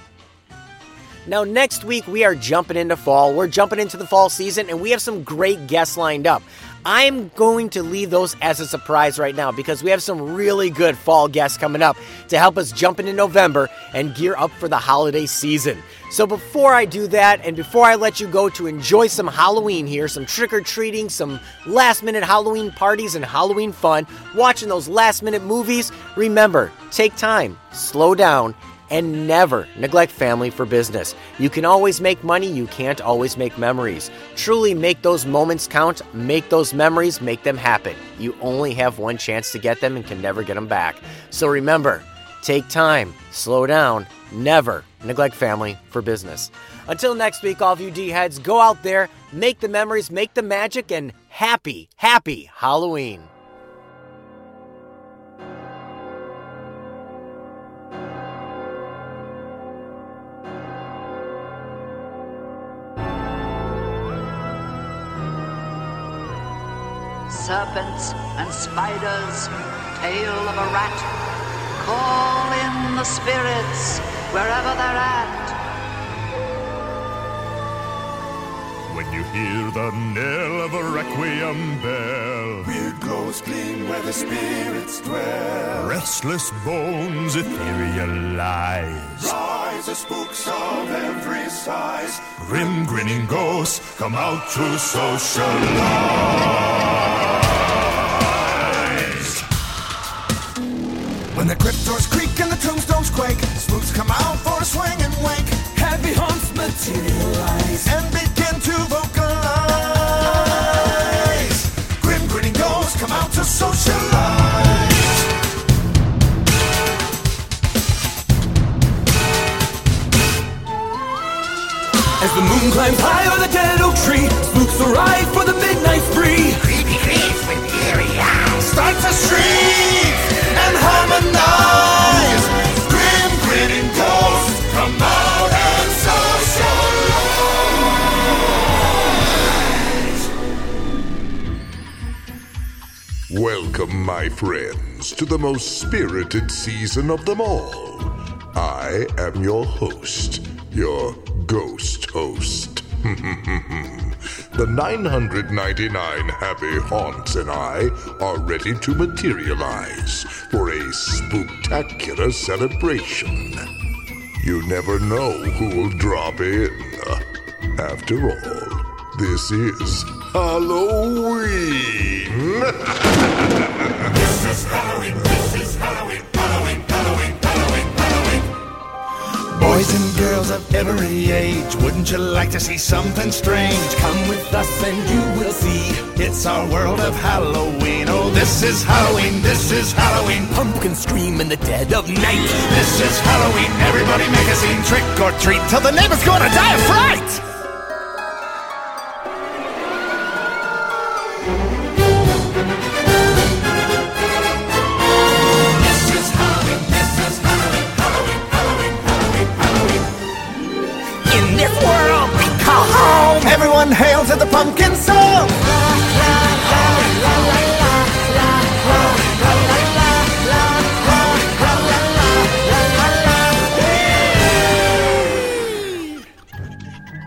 Speaker 2: Now, next week, we are jumping into fall. We're jumping into the fall season, and we have some great guests lined up. I'm going to leave those as a surprise right now because we have some really good fall guests coming up to help us jump into November and gear up for the holiday season. So, before I do that, and before I let you go to enjoy some Halloween here, some trick or treating, some last minute Halloween parties and Halloween fun, watching those last minute movies, remember take time, slow down, and never neglect family for business. You can always make money, you can't always make memories. Truly make those moments count, make those memories, make them happen. You only have one chance to get them and can never get them back. So remember, take time, slow down, never neglect family for business. Until next week, all of you D heads, go out there, make the memories, make the magic, and happy, happy Halloween.
Speaker 10: Serpents and spiders, tail of a rat. Call in the spirits wherever they're at.
Speaker 3: When you hear the knell of a requiem bell, weird glows gleam where the spirits dwell. Restless bones, ethereal lies. Rise the spooks of every size. Grim grinning ghosts come out to socialize.
Speaker 24: When the crypt doors creak and the tombstones quake, spooks come out for a swing and wake. Heavy haunts materialize and begin to vocalize. Grim grinning ghosts come out to socialize.
Speaker 20: As the moon climbs high on the dead oak tree, spooks arrive for the midnight spree. Creepy creeps with eerie eyes
Speaker 24: start to stream.
Speaker 40: Welcome, my friends, to the most spirited season of them all. I am your host, your ghost host. the 999 happy haunts and I are ready to materialize for a spectacular celebration. You never know who will drop in. After all, this is Halloween.
Speaker 24: This is Halloween, this is Halloween, Halloween, Halloween, Halloween, Halloween. Boys and girls of every age, wouldn't you like to see something strange? Come with us and you will see. It's our world of Halloween. Oh, this is Halloween, this is Halloween. Pumpkins scream in the dead of night. This is Halloween, everybody make a scene. Trick or treat till the neighbor's gonna die of fright. Everyone hail to the pumpkin song.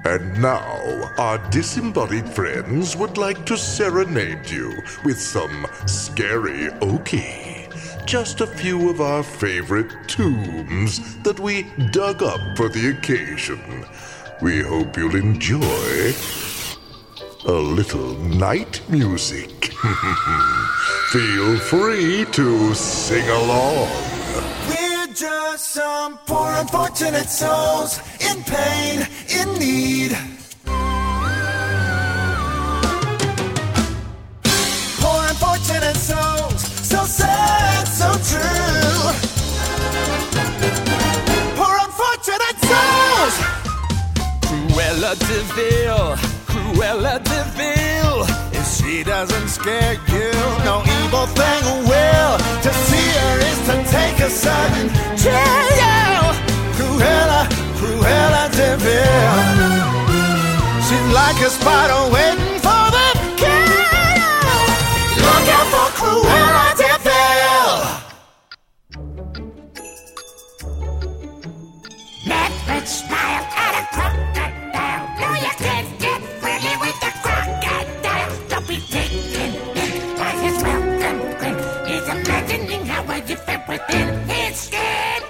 Speaker 40: And now, our disembodied friends would like to serenade you with some scary okie. Just a few of our favorite tombs that we dug up for the occasion. We hope you'll enjoy a little night music. Feel free to sing along.
Speaker 24: We're just some poor unfortunate souls in pain, in need. Poor unfortunate souls, so sad, so true. Poor unfortunate souls. Cruella de Vil, Cruella de Vil. If she doesn't scare you, no evil thing will. To see her is to take a sudden chill. Cruella, Cruella de Vil. She's like a spider waiting
Speaker 41: within his skin.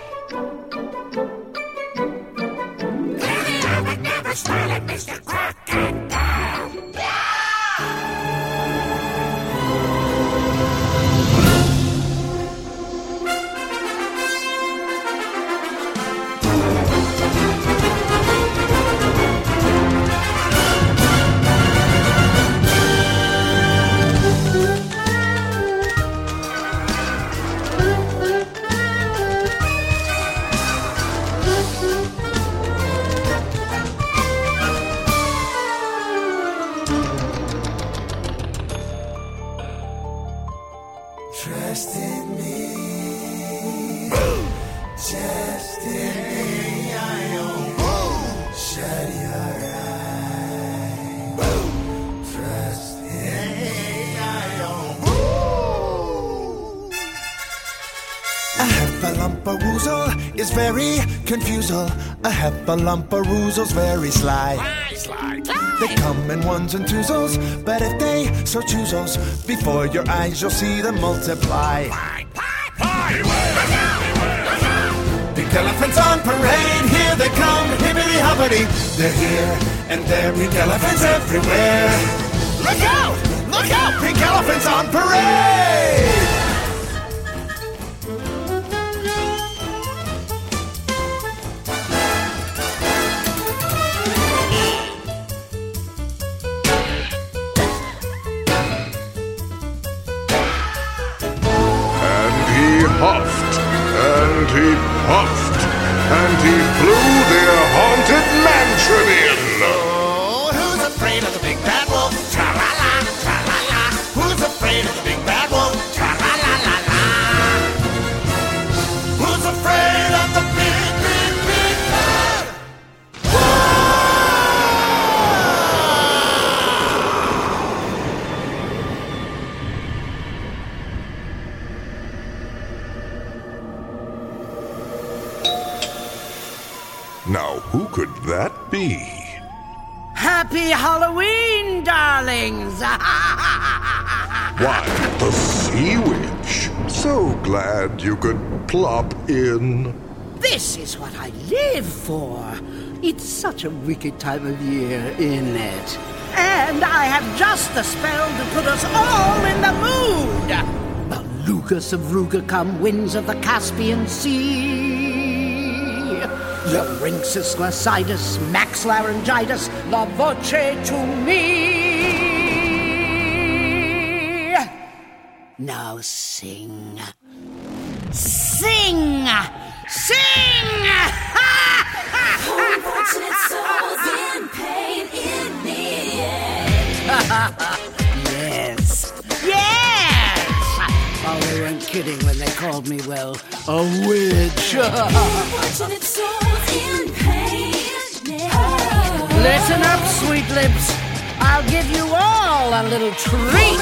Speaker 41: Would never smile at Mr. Crocodile.
Speaker 24: Is very confusal. A heffalumpa very sly. They come in ones and twosels, but if they so choose before your eyes you'll see them multiply. Big elephants on parade, here they come, hippity hoppity. They're here and there, pink elephants everywhere. Look out! Look out! Pink elephants on parade!
Speaker 40: He puffed, and he flew in.
Speaker 10: this is what I live for. It's such a wicked time of year, isn't it? And I have just the spell to put us all in the mood. Lucas of Ruga come winds of the Caspian Sea. Larynxus glacidus, max laryngitis, la voce to me. Now sing. Sing! Sing!
Speaker 7: Unfortunate souls in pain in the
Speaker 10: yes. Yes! Oh, they weren't kidding when they called me, well, a witch.
Speaker 7: Unfortunate souls in pain.
Speaker 10: Listen up, sweet lips. I'll give you all a little treat.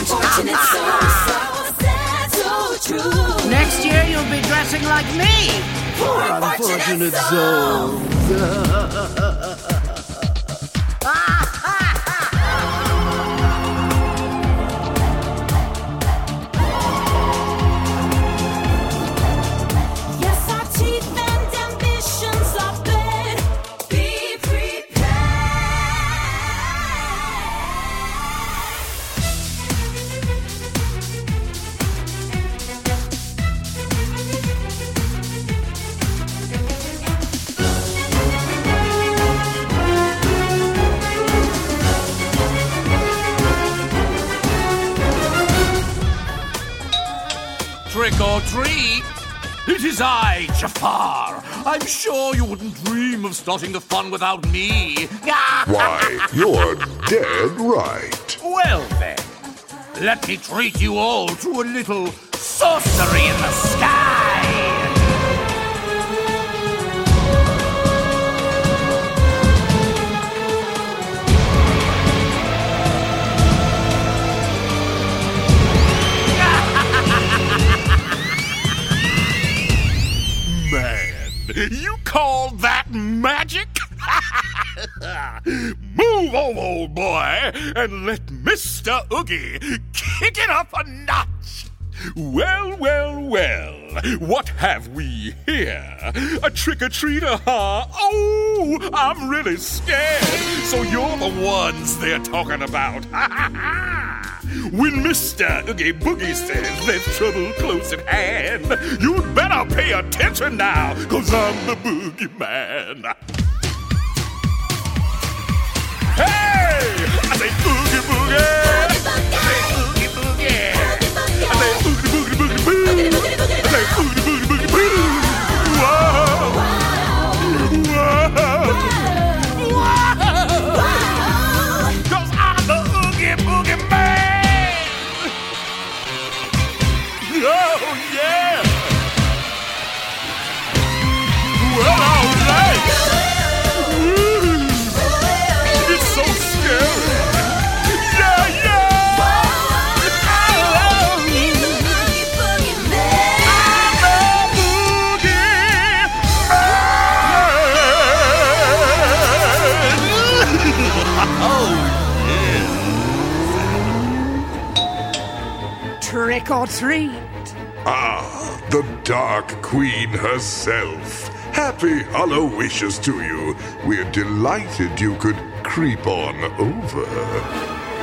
Speaker 7: So true.
Speaker 10: Next year you'll be dressing like me. Poor unfortunate souls.
Speaker 17: Or treat? It is I, Jafar. I'm sure you wouldn't dream of starting the fun without me.
Speaker 40: Why, you're dead right.
Speaker 17: Well then, let me treat you all to a little sorcery in the sky. You call that magic? Move over, old boy, and let Mr. Oogie kick it up a notch. Well, well, well, what have we here? A trick or treater, huh? Oh, I'm really scared. So you're the ones they're talking about. when Mr. Oogie Boogie says there's trouble close at hand, you'd better pay attention now, cause I'm the boogeyman. Hey! I say oogie boogie!
Speaker 10: Treat.
Speaker 40: Ah, the Dark Queen herself. Happy Hollow wishes to you. We're delighted you could creep on over.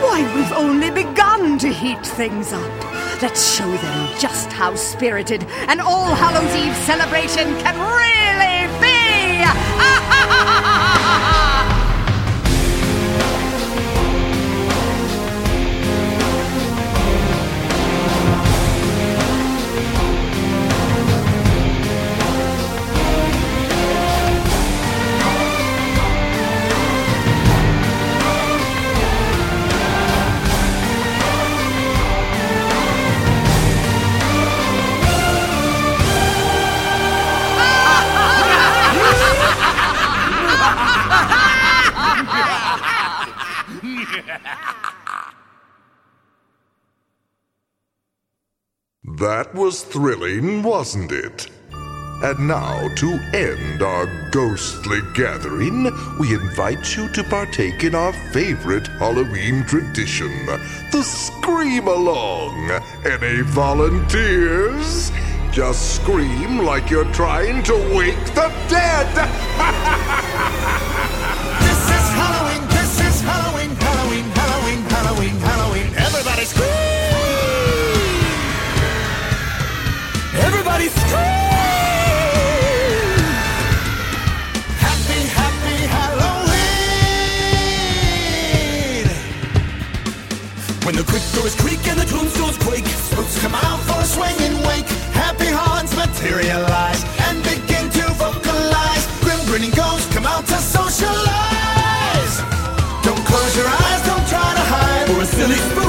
Speaker 42: Why, we've only begun to heat things up. Let's show them just how spirited an All Hallows Eve celebration can really be!
Speaker 40: That was thrilling, wasn't it? And now, to end our ghostly gathering, we invite you to partake in our favorite Halloween tradition the Scream Along. Any volunteers? Just scream like you're trying to wake the dead!
Speaker 24: scream! Everybody scream! Happy, happy Halloween! When the creek doors creak and the tombstones quake, spooks come out for a swinging wake. Happy haunts materialize and begin to vocalize. Grim grinning ghosts come out to socialize. Don't close your eyes, don't try to hide. A silly spook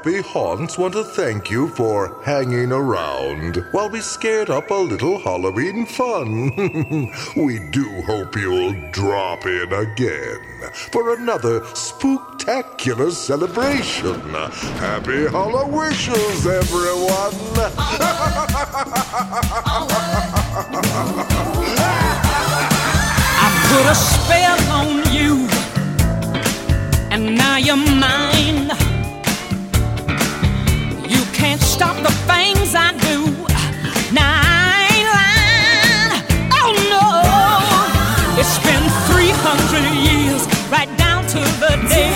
Speaker 24: Happy
Speaker 40: Haunts want to thank you for hanging around while we scared up a little Halloween fun. we do hope you'll drop in again for another spooktacular celebration. Happy Hallowishes, everyone!
Speaker 11: I put a spell on you, and now you're mine. Can't stop the things I do. Now I ain't lying. Oh no, it's been 300 years, right down to the day.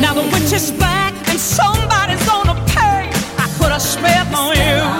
Speaker 11: Now the witch is back, and somebody's gonna pay. I put a spell on you.